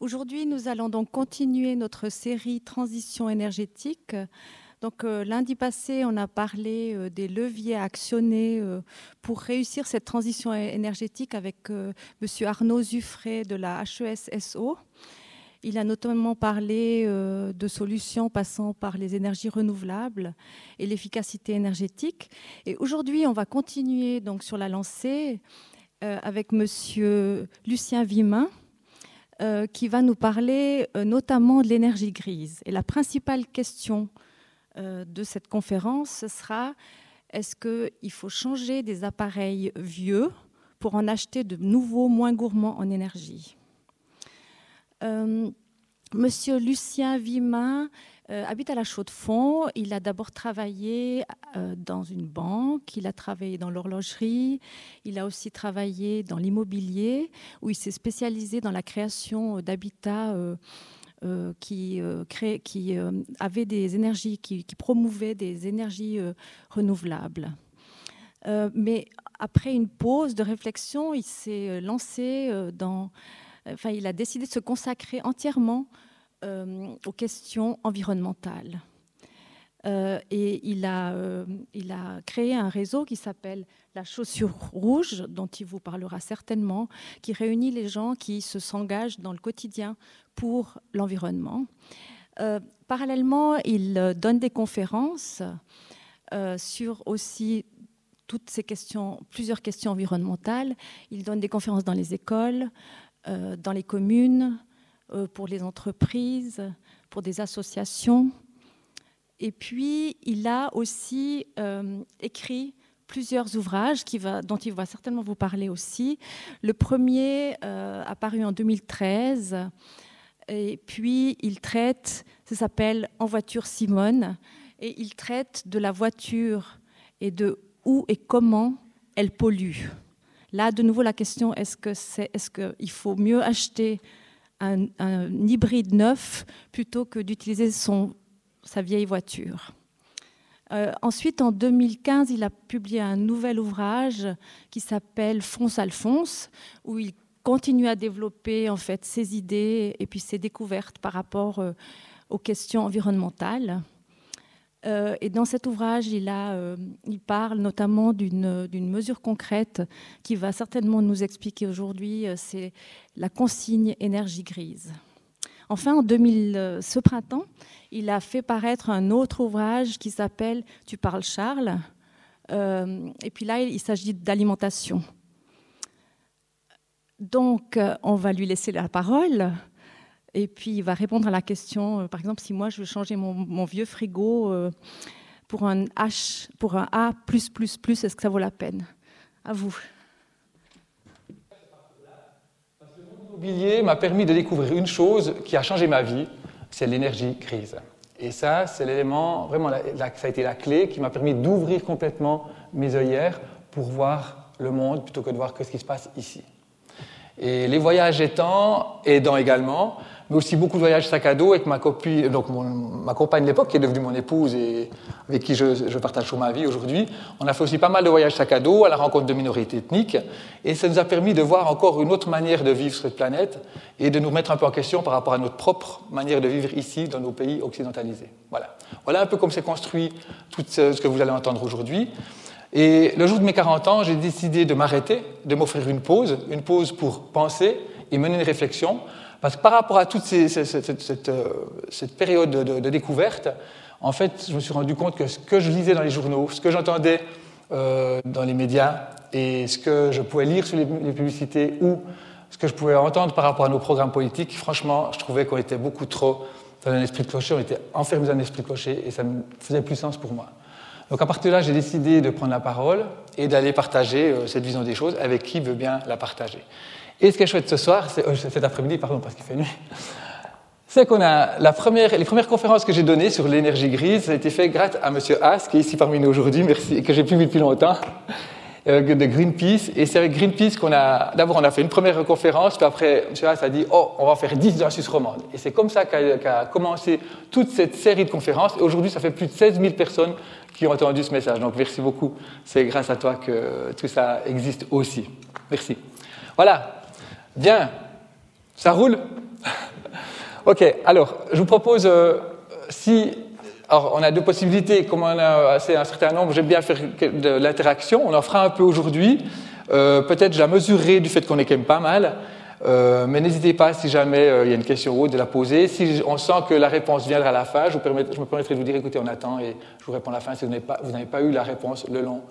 Aujourd'hui, nous allons donc continuer notre série Transition énergétique. Donc euh, lundi passé, on a parlé euh, des leviers à actionner euh, pour réussir cette transition énergétique avec Monsieur Arnaud Zuffray de la HESSO. Il a notamment parlé de solutions passant par les énergies renouvelables et l'efficacité énergétique. Et aujourd'hui, on va continuer donc sur la lancée avec Monsieur Lucien Vimin, qui va nous parler notamment de l'énergie grise. Et la principale question euh, de cette conférence, ce sera est-ce qu'il faut changer des appareils vieux pour en acheter de nouveaux moins gourmands en énergie? Euh, Monsieur Lucien Vimin euh, habite à la Chaux-de-Fonds. Il a d'abord travaillé dans une banque, il a travaillé dans l'horlogerie, il a aussi travaillé dans l'immobilier, où il s'est spécialisé dans la création d'habitats euh, qui, euh, qui euh, avait des énergies, qui, qui promouvait des énergies renouvelables. mais après une pause de réflexion, il s'est lancé dans. Enfin, il a décidé de se consacrer entièrement aux questions environnementales. et il a, il a créé un réseau qui s'appelle la chaussure rouge, dont il vous parlera certainement, qui réunit les gens qui se s'engagent dans le quotidien pour l'environnement. Euh, parallèlement, il donne des conférences euh, sur aussi toutes ces questions, plusieurs questions environnementales. Il donne des conférences dans les écoles, euh, dans les communes, pour les entreprises, pour des associations. Et puis, il a aussi écrit plusieurs ouvrages dont il va certainement vous parler aussi. Le premier, euh, apparu en 2013, et puis il traite, ça s'appelle En voiture Simone, et il traite de la voiture et de où et comment elle pollue. Là, de nouveau, la question est-ce que c'est, est-ce qu'il faut mieux acheter un, hybride neuf plutôt que d'utiliser sa vieille voiture euh, ensuite, en 2015, il a publié un nouvel ouvrage qui s'appelle Fonce Alphonse, où il continue à développer en fait ses idées et puis ses découvertes par rapport euh, aux questions environnementales. Euh, et dans cet ouvrage, il, il parle notamment d'une mesure concrète qui va certainement nous expliquer aujourd'hui, c'est la consigne énergie grise. Enfin, en 2000, ce printemps, il a fait paraître un autre ouvrage qui s'appelle Tu parles Charles. Euh, et puis là, il s'agit d'alimentation. Donc, euh, on va lui laisser la parole. Et puis, il va répondre à la question, euh, par exemple, si moi je veux changer mon, vieux frigo pour un H, pour un A, est-ce que ça vaut la peine? À vous. L'immobilier m'a permis de découvrir une chose qui a changé ma vie, c'est l'énergie grise. Et ça, c'est l'élément, vraiment, ça a été la clé qui m'a permis d'ouvrir complètement mes œillères pour voir le monde plutôt que de voir que ce qui se passe ici. Et les voyages étant, aidant également, mais aussi beaucoup de voyages sac à dos avec ma copine, donc ma compagne de l'époque, qui est devenue mon épouse et avec qui je, partage sur ma vie aujourd'hui. On a fait aussi pas mal de voyages sac à dos à la rencontre de minorités ethniques, et ça nous a permis de voir encore une autre manière de vivre sur cette planète et de nous mettre un peu en question par rapport à notre propre manière de vivre ici, dans nos pays occidentalisés. Voilà. Voilà un peu comme s'est construit tout ce que vous allez entendre aujourd'hui. Et le jour de mes 40 ans, j'ai décidé de m'arrêter, de m'offrir une pause, une pause pour penser et mener une réflexion parce que par rapport à toute cette, euh, cette, période de, découverte, en fait, je me suis rendu compte que ce que je lisais dans les journaux, ce que j'entendais euh, dans les médias et ce que je pouvais lire sur les, publicités ou ce que je pouvais entendre par rapport à nos programmes politiques, franchement, je trouvais qu'on était beaucoup trop dans un esprit de clocher, on était enfermés dans un esprit de clocher et ça ne faisait plus sens pour moi. Donc à partir de là, j'ai décidé de prendre la parole et d'aller partager euh, cette vision des choses avec qui veut bien la partager. Et ce qui est chouette ce soir, euh, cet après-midi, pardon, parce qu'il fait nuit, c'est qu'on a la première, les premières conférences que j'ai données sur l'énergie grise, ça a été fait grâce à Monsieur Haas, qui est ici parmi nous aujourd'hui, merci, que j'ai vu depuis longtemps, de Greenpeace. Et c'est avec Greenpeace qu'on a, d'abord on a fait une première conférence, puis après Monsieur Haas a dit, oh, on va faire 10 dans la Suisse romande. Et c'est comme ça qu'a, qu'a commencé toute cette série de conférences. Et aujourd'hui, ça fait plus de 16 000 personnes qui ont entendu ce message. Donc merci beaucoup. C'est grâce à toi que tout ça existe aussi. Merci. Voilà. Bien. Ça roule Ok, alors, je vous propose, euh, si. Alors, on a deux possibilités, comme on a assez un certain nombre, j'aime bien faire de l'interaction, on en fera un peu aujourd'hui. Euh, peut-être je la mesurerai du fait qu'on est quand même pas mal. Euh, mais n'hésitez pas, si jamais il y a une question ou autre, de la poser. Si on sent que la réponse viendra à la fin, je, vous je me permettrai de vous dire écoutez, on attend et je vous réponds à la fin si vous n'avez pas, pas, eu la réponse le long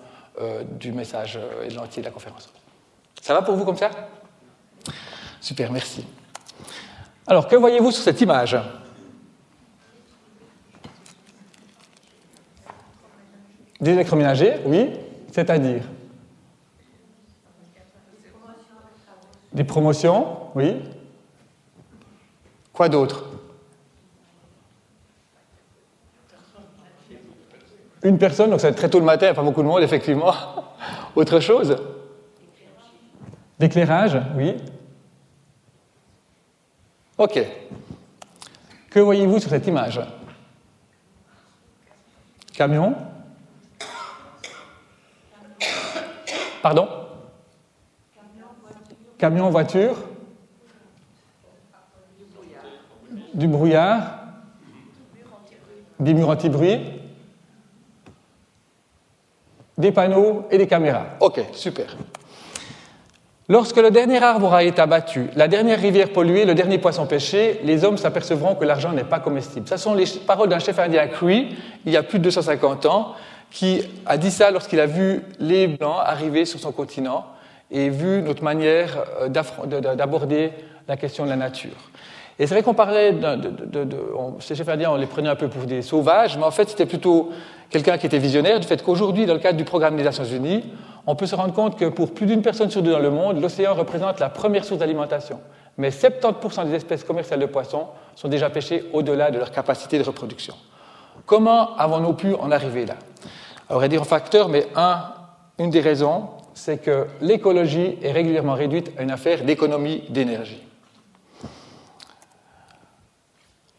du message et de l'entier de la conférence. Ça va pour vous comme ça? Super, merci. Alors, que voyez-vous sur cette image? Des électroménagers, oui, c'est-à-dire Des promotions, oui. Quoi d'autre Une personne, donc c'est très tôt le matin, pas beaucoup de monde, effectivement. Autre chose D'éclairage, oui. Ok. Que voyez-vous sur cette image? Camion? Pardon? Camion, voiture Du brouillard Des murs anti-bruit Des panneaux et des caméras. Ok, super. Lorsque le dernier arbre aura été abattu, la dernière rivière polluée, le dernier poisson pêché, les hommes s'apercevront que l'argent n'est pas comestible. Ce sont les paroles d'un chef indien Cree, il y a plus de 250 ans, qui a dit ça lorsqu'il a vu les Blancs arriver sur son continent et vu notre manière euh, d'aborder la question de la nature. Et c'est vrai qu'on parlait de, de, de, indiens, on les prenait un peu pour des sauvages, mais en fait c'était plutôt quelqu'un qui était visionnaire du fait qu'aujourd'hui, dans le cadre du programme des Nations Unies, on peut se rendre compte que pour plus d'une personne sur deux dans le monde, l'océan représente la première source d'alimentation. Mais 70% des espèces commerciales de poissons sont déjà pêchées au-delà de leur capacité de reproduction. Comment avons-nous pu en arriver là? On va dire un facteur, mais un, une des raisons, c'est que l'écologie est régulièrement réduite à une affaire d'économie d'énergie.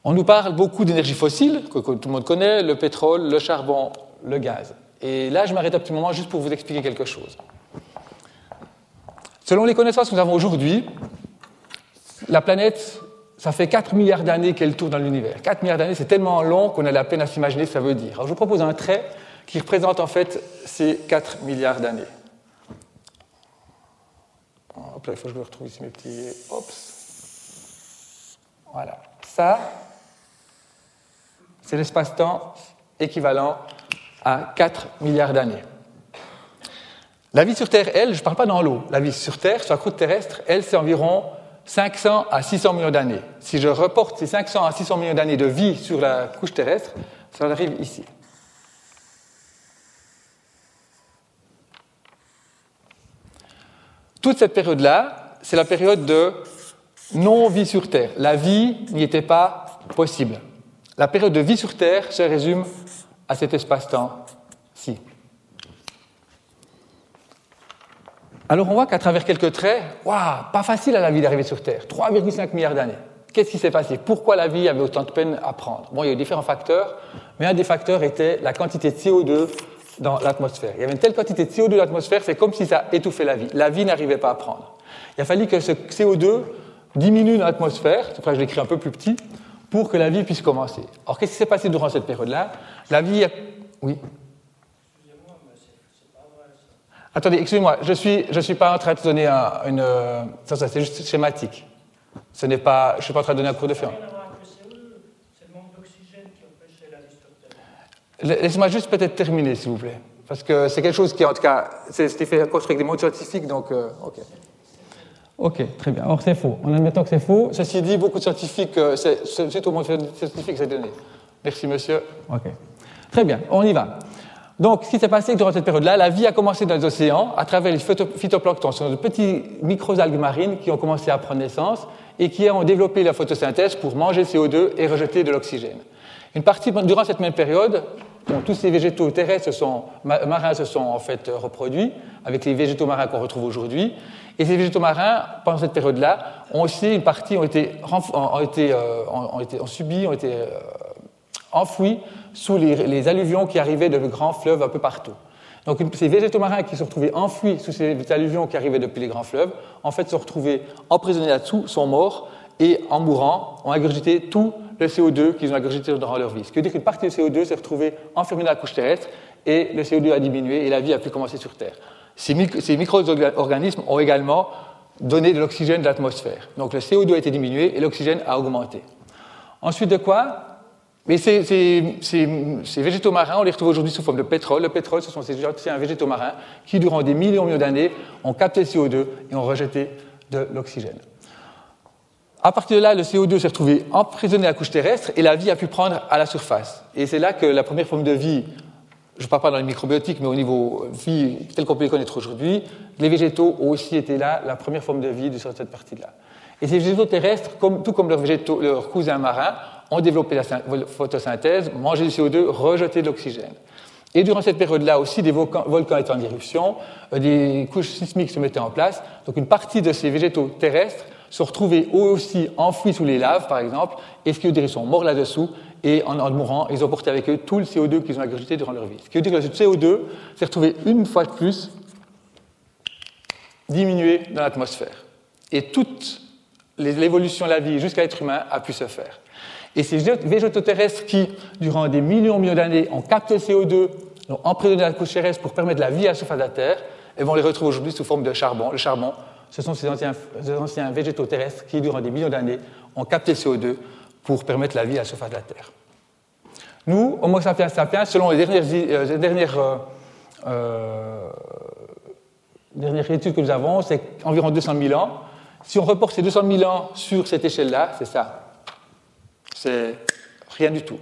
On nous parle beaucoup d'énergie fossile, que, tout le monde connaît, le pétrole, le charbon, le gaz. Et là, je m'arrête un petit moment juste pour vous expliquer quelque chose. Selon les connaissances que nous avons aujourd'hui, la planète, ça fait 4 milliards d'années qu'elle tourne dans l'univers. 4 milliards d'années, c'est tellement long qu'on a la peine à s'imaginer ce que ça veut dire. Alors, je vous propose un trait qui représente en fait ces 4 milliards d'années. Hop là, il faut que je retrouve ici mes petits. Voilà. Ça, c'est l'espace-temps équivalent à 4 milliards d'années. La vie sur Terre, elle, je ne parle pas dans l'eau, la vie sur Terre, sur la croûte terrestre, elle, c'est environ 500 à 600 millions d'années. Si je reporte ces 500 à 600 millions d'années de vie sur la couche terrestre, ça arrive ici. Toute cette période-là, c'est la période de non-vie sur Terre. La vie n'y était pas possible. La période de vie sur Terre se résume à cet espace-temps-ci. Alors on voit qu'à travers quelques traits, waouh, pas facile à la vie d'arriver sur Terre, 3,5 milliards d'années. Qu'est-ce qui s'est passé? Pourquoi la vie avait autant de peine à prendre? Bon, il y a eu différents facteurs, mais un des facteurs était la quantité de CO2 dans l'atmosphère. Il y avait une telle quantité de CO2 dans l'atmosphère, c'est comme si ça étouffait la vie. La vie n'arrivait pas à prendre. Il a fallu que ce CO2 diminue dans l'atmosphère, c'est pour que je l'écris un peu plus petit, pour que la vie puisse commencer. Alors, qu'est-ce qui s'est passé durant cette période-là? La vie. A... Oui Attendez, excusez-moi, je ne suis, je suis pas en train de donner une. Ça, ça c'est juste schématique. Ce n'est pas, je ne suis pas en train de donner un cours de fer. Laissez-moi juste peut-être terminer, s'il vous plaît. Parce que c'est quelque chose qui, en tout cas, c'était fait construire avec des mots scientifiques, donc, euh, ok. Ok, très bien. Or, c'est faux. En admettant que c'est faux, ceci dit, beaucoup de scientifiques, euh, c'est au monde scientifique c'est donné. Merci, monsieur. Ok. Très bien, on y va. Donc, ce qui s'est passé durant cette période-là, la vie a commencé dans les océans à travers les phytoplanctons. Ce sont de petits micro-algues marines qui ont commencé à prendre naissance et qui ont développé la photosynthèse pour manger le CO2 et rejeter de l'oxygène. Une partie, durant cette même période, tous ces végétaux terrestres sont, marins se sont en fait reproduits avec les végétaux marins qu'on retrouve aujourd'hui. Et ces végétaux marins, pendant cette période-là, ont aussi une partie ont été, euh, ont été ont subi, ont été euh, enfouis sous les, alluvions qui arrivaient de grands fleuves un peu partout. Donc ces végétaux marins qui se sont retrouvés enfouis sous ces alluvions qui arrivaient depuis les grands fleuves, en fait, se sont retrouvés emprisonnés là-dessous, sont morts, et en mourant, ont ingurgité tout le CO2 qu'ils ont ingurgité durant leur vie. Ce qui veut dire qu'une partie du CO2 s'est retrouvée enfermée dans la couche terrestre et le CO2 a diminué et la vie a pu commencer sur Terre. Ces, micro-organismes ont également donné de l'oxygène de l'atmosphère. Donc le CO2 a été diminué et l'oxygène a augmenté. Ensuite de quoi? Mais ces, ces, végétaux marins, on les retrouve aujourd'hui sous forme de pétrole. Le pétrole, ce sont ces végétaux marins qui, durant des millions, millions d'années, ont capté le CO2 et ont rejeté de l'oxygène. À partir de là, le CO2 s'est retrouvé emprisonné à la couche terrestre et la vie a pu prendre à la surface. Et c'est là que la première forme de vie je ne parle pas dans les microbiotiques, mais au niveau vie tel qu'on peut les connaître aujourd'hui, les végétaux ont aussi été là, la première forme de vie sur cette partie-là. Et ces végétaux terrestres, tout comme leurs, cousins marins, ont développé la photosynthèse, mangé du CO2, rejeté de l'oxygène. Et durant cette période-là aussi, des volcans, étaient en éruption, euh, des couches sismiques se mettaient en place. Donc une partie de ces végétaux terrestres se retrouvaient eux aussi enfouis sous les laves, par exemple, et qu'ils sont morts là-dessous, et en, mourant, ils ont porté avec eux tout le CO2 qu'ils ont ingurgité durant leur vie. Ce qui veut dire que ce CO2 s'est retrouvé une fois de plus diminué dans l'atmosphère. Et toute l'évolution de la vie jusqu'à l'être humain a pu se faire. Et ces végétaux terrestres qui, durant des millions de millions d'années, ont capté le CO2, l'ont emprisonné dans la couche terrestre pour permettre la vie à la surface de la Terre, et on les retrouve aujourd'hui sous forme de charbon. Le charbon, ce sont ces anciens, végétaux terrestres qui, durant des millions d'années, ont capté le CO2 pour permettre la vie à la surface de la Terre. Nous, Homo sapiens sapiens, selon les dernières, euh, euh, euh, dernières, études que nous avons, c'est environ 200 000 ans. Si on reporte ces 200 000 ans sur cette échelle-là, c'est ça. C'est rien du tout.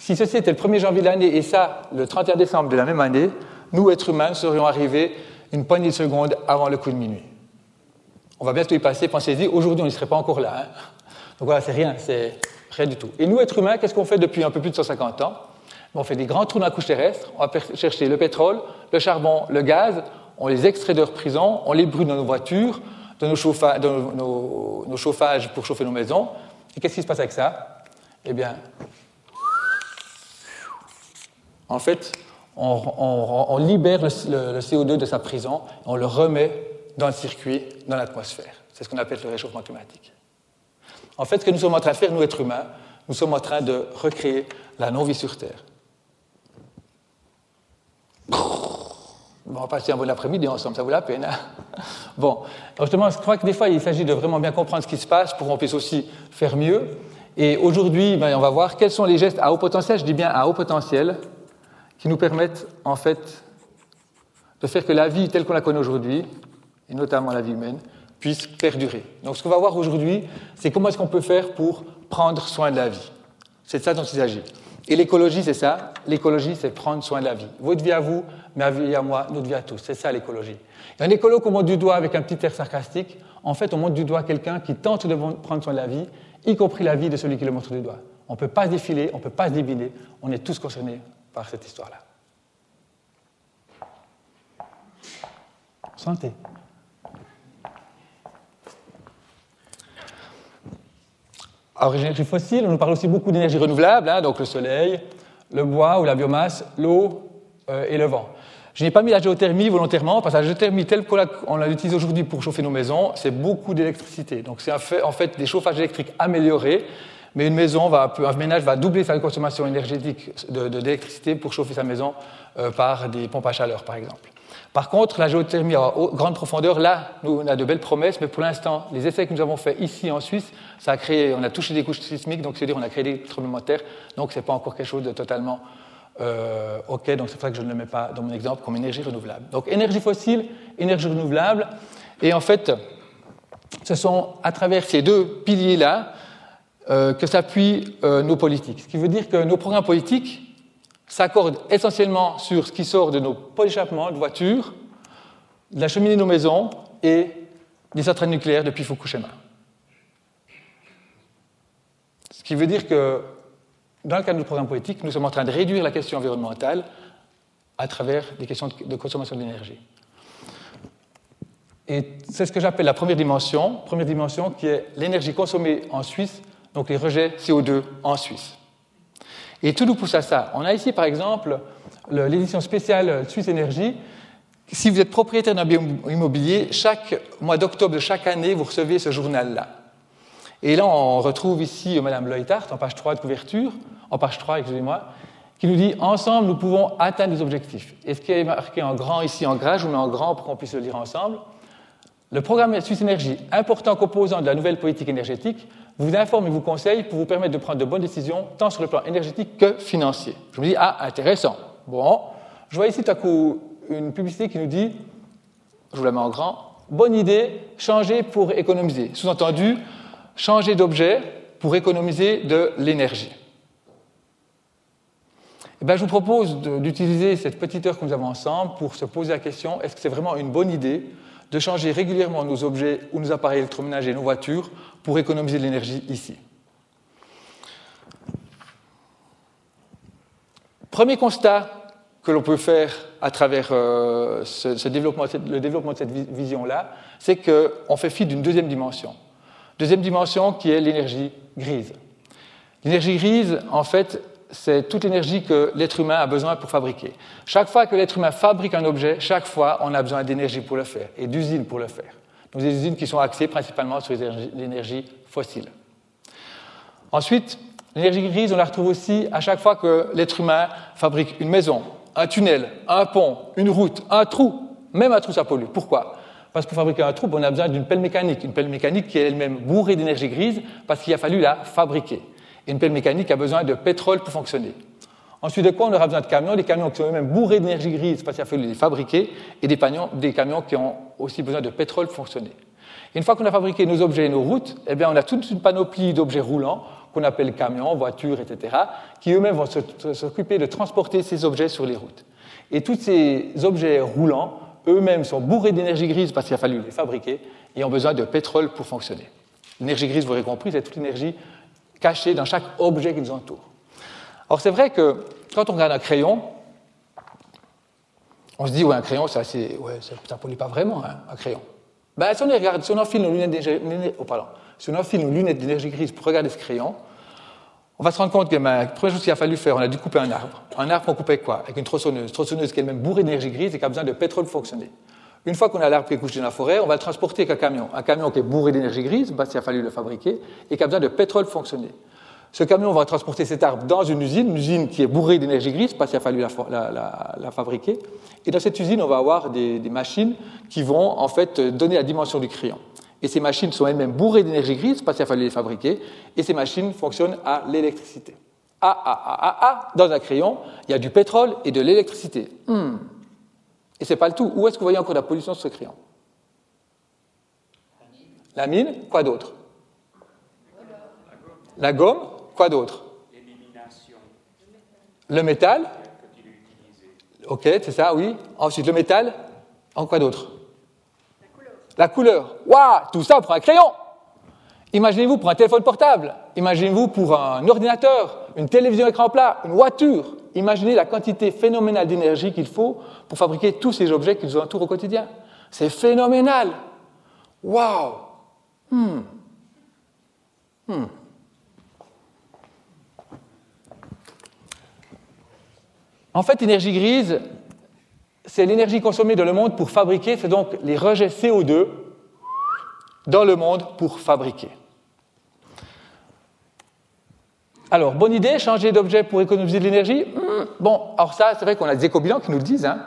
Si ceci était le 1er janvier de l'année et ça, le 31 décembre de la même année, nous, êtres humains, serions arrivés une poignée de secondes avant le coup de minuit. On va bientôt y passer, pensez-y, aujourd'hui on n'y serait pas encore là. Hein. Donc voilà, c'est rien, c'est Rien du tout. Et nous, êtres humains, qu'est-ce qu'on fait depuis un peu plus de 150 ans? On fait des grands trous dans la couche terrestre, on va chercher le pétrole, le charbon, le gaz, on les extrait de leur prison, on les brûle dans nos voitures, dans nos, chauffages pour chauffer nos maisons. Et qu'est-ce qui se passe avec ça? Eh bien, en fait, on, libère le, le, CO2 de sa prison, on le remet dans le circuit, dans l'atmosphère. C'est ce qu'on appelle le réchauffement climatique. En fait, ce que nous sommes en train de faire, nous, êtres humains, nous sommes en train de recréer la non-vie sur Terre. On va passer un bon après-midi ensemble, ça vaut la peine. Hein bon, justement, je crois que des fois, il s'agit de vraiment bien comprendre ce qui se passe pour qu'on puisse aussi faire mieux. Et aujourd'hui, ben, on va voir quels sont les gestes à haut potentiel, je dis bien à haut potentiel, qui nous permettent en fait de faire que la vie telle qu'on la connaît aujourd'hui, et notamment la vie humaine, puisse perdurer. Donc ce qu'on va voir aujourd'hui, c'est comment est-ce qu'on peut faire pour prendre soin de la vie. C'est ça dont il s'agit. Et l'écologie, c'est ça. L'écologie, c'est prendre soin de la vie. Votre vie à vous, ma vie à moi, notre vie à tous. C'est ça l'écologie. A un écolo qu'on montre du doigt avec un petit air sarcastique. En fait, on montre du doigt quelqu'un qui tente de prendre soin de la vie, y compris la vie de celui qui le montre du doigt. On ne peut pas défiler, on ne peut pas se débiner. On est tous concernés par cette histoire-là. Santé. Alors, énergie fossile, on nous parle aussi beaucoup d'énergie renouvelable, hein, donc le soleil, le bois ou la biomasse, l'eau euh, et le vent. Je n'ai pas mis la géothermie volontairement, parce que la géothermie telle qu'on l'utilise aujourd'hui pour chauffer nos maisons, c'est beaucoup d'électricité. Donc c'est en fait des chauffages électriques améliorés, mais une maison va, un ménage va doubler sa consommation énergétique d'électricité pour chauffer sa maison euh, par des pompes à chaleur, par exemple. Par contre, la géothermie à grande profondeur, là, nous, on a de belles promesses, mais pour l'instant, les essais que nous avons faits ici en Suisse, ça a créé, on a touché des couches sismiques, donc c'est-à-dire on a créé des tremblements de terre, donc ce n'est pas encore quelque chose de totalement euh, OK, donc c'est pour ça que je ne le mets pas dans mon exemple comme énergie renouvelable. Donc énergie fossile, énergie renouvelable, et en fait, ce sont à travers ces deux piliers-là euh, que s'appuient euh, nos politiques. Ce qui veut dire que nos programmes politiques, s'accorde essentiellement sur ce qui sort de nos pots d'échappement de voitures, de la cheminée de nos maisons et des centrales nucléaires depuis Fukushima. Ce qui veut dire que, dans le cadre notre programme politique, nous sommes en train de réduire la question environnementale à travers des questions de consommation d'énergie. Et c'est ce que j'appelle la première dimension, première dimension qui est l'énergie consommée en Suisse, donc les rejets CO2 en Suisse. Et tout nous pousse à ça. On a ici, par exemple, l'édition spéciale Suisse Énergie. Si vous êtes propriétaire d'un bien immobilier, chaque mois d'octobre de chaque année, vous recevez ce journal-là. Et là, on retrouve ici Madame Leuthart en page 3 de couverture, en page 3, excusez-moi, qui nous dit Ensemble, nous pouvons atteindre les objectifs. Et ce qui est marqué en grand ici en gras, je vous mets en grand pour qu'on puisse le lire ensemble. Le programme Suisse Énergie, important composant de la nouvelle politique énergétique, vous informe et vous conseille pour vous permettre de prendre de bonnes décisions, tant sur le plan énergétique que financier. Je me dis, ah, intéressant. Bon, je vois ici tout à coup une publicité qui nous dit, je vous la mets en grand, bonne idée, changer pour économiser. Sous-entendu, changer d'objet pour économiser de l'énergie. Eh bien, je vous propose d'utiliser cette petite heure que nous avons ensemble pour se poser la question est-ce que c'est vraiment une bonne idée de changer régulièrement nos objets ou nos appareils électroménagers, nos voitures, pour économiser de l'énergie ici. Premier constat que l'on peut faire à travers euh, ce, développement, le développement de cette vision-là, c'est qu'on fait fi d'une deuxième dimension. Deuxième dimension qui est l'énergie grise. L'énergie grise, en fait, c'est toute l'énergie que l'être humain a besoin pour fabriquer. Chaque fois que l'être humain fabrique un objet, chaque fois, on a besoin d'énergie pour le faire et d'usines pour le faire. Donc des usines qui sont axées principalement sur l'énergie fossile. Ensuite, l'énergie grise, on la retrouve aussi à chaque fois que l'être humain fabrique une maison, un tunnel, un pont, une route, un trou. Même un trou, ça pollue. Pourquoi? Parce que pour fabriquer un trou, on a besoin d'une pelle mécanique. Une pelle mécanique qui est elle-même bourrée d'énergie grise parce qu'il a fallu la fabriquer. Une pelle mécanique a besoin de pétrole pour fonctionner. Ensuite de quoi, on aura besoin de camions, des camions qui sont eux-mêmes bourrés d'énergie grise parce qu'il a fallu les fabriquer, et des, des camions qui ont aussi besoin de pétrole pour fonctionner. une fois qu'on a fabriqué nos objets et nos routes, eh bien, on a toute une panoplie d'objets roulants qu'on appelle camions, voitures, etc., qui eux-mêmes vont s'occuper de transporter ces objets sur les routes. Et tous ces objets roulants, eux-mêmes, sont bourrés d'énergie grise parce qu'il a fallu les fabriquer et ont besoin de pétrole pour fonctionner. L'énergie grise, vous aurez compris, c'est toute l'énergie caché dans chaque objet qui nous entoure. Alors c'est vrai que quand on regarde un crayon, on se dit, ouais, un crayon, ça ne pollue pas vraiment, hein, un crayon. Ben, si, on regarde, si enfile nos lunettes d'énergie, oh, si on enfile nos lunettes d'énergie grise pour regarder ce crayon, on va se rendre compte que ben, la première chose qu'il a fallu faire, on a dû couper un arbre. Un arbre qu'on coupait quoi? Avec une tronçonneuse. Une tronçonneuse qui est même bourrée d'énergie grise et qui a besoin de pétrole fonctionner. Une fois qu'on a l'arbre qui est couché dans la forêt, on va le transporter avec un camion. Un camion qui est bourré d'énergie grise, parce qu'il a fallu le fabriquer, et qui a besoin de pétrole fonctionner. Ce camion va transporter cet arbre dans une usine, une usine qui est bourrée d'énergie grise, parce qu'il a fallu la, fabriquer. Et dans cette usine, on va avoir des, machines qui vont en fait donner la dimension du crayon. Et ces machines sont elles-mêmes bourrées d'énergie grise, parce qu'il a fallu les fabriquer. Et ces machines fonctionnent à l'électricité. Ah, ah, ah, ah, ah, dans un crayon, il y a du pétrole et de l'électricité. Hmm. Et ce n'est pas le tout. Où est-ce que vous voyez encore la pollution sur ce crayon? La mine, quoi d'autre? La gomme, quoi d'autre Le métal Ok, c'est ça, oui. Ensuite, le métal, en quoi d'autre La couleur. Waouh Tout ça pour un crayon Imaginez-vous pour un téléphone portable, imaginez-vous pour un ordinateur, une télévision écran plat, une voiture. Imaginez la quantité phénoménale d'énergie qu'il faut pour fabriquer tous ces objets qui nous entourent au quotidien. C'est phénoménal. Waouh hmm. hmm. En fait, l'énergie grise, c'est l'énergie consommée dans le monde pour fabriquer, c'est donc les rejets CO2 dans le monde pour fabriquer. Alors, bonne idée, changer d'objet pour économiser de l'énergie? Hmm, Bon, alors ça, c'est vrai qu'on a des éco-bilans qui nous le disent. Hein.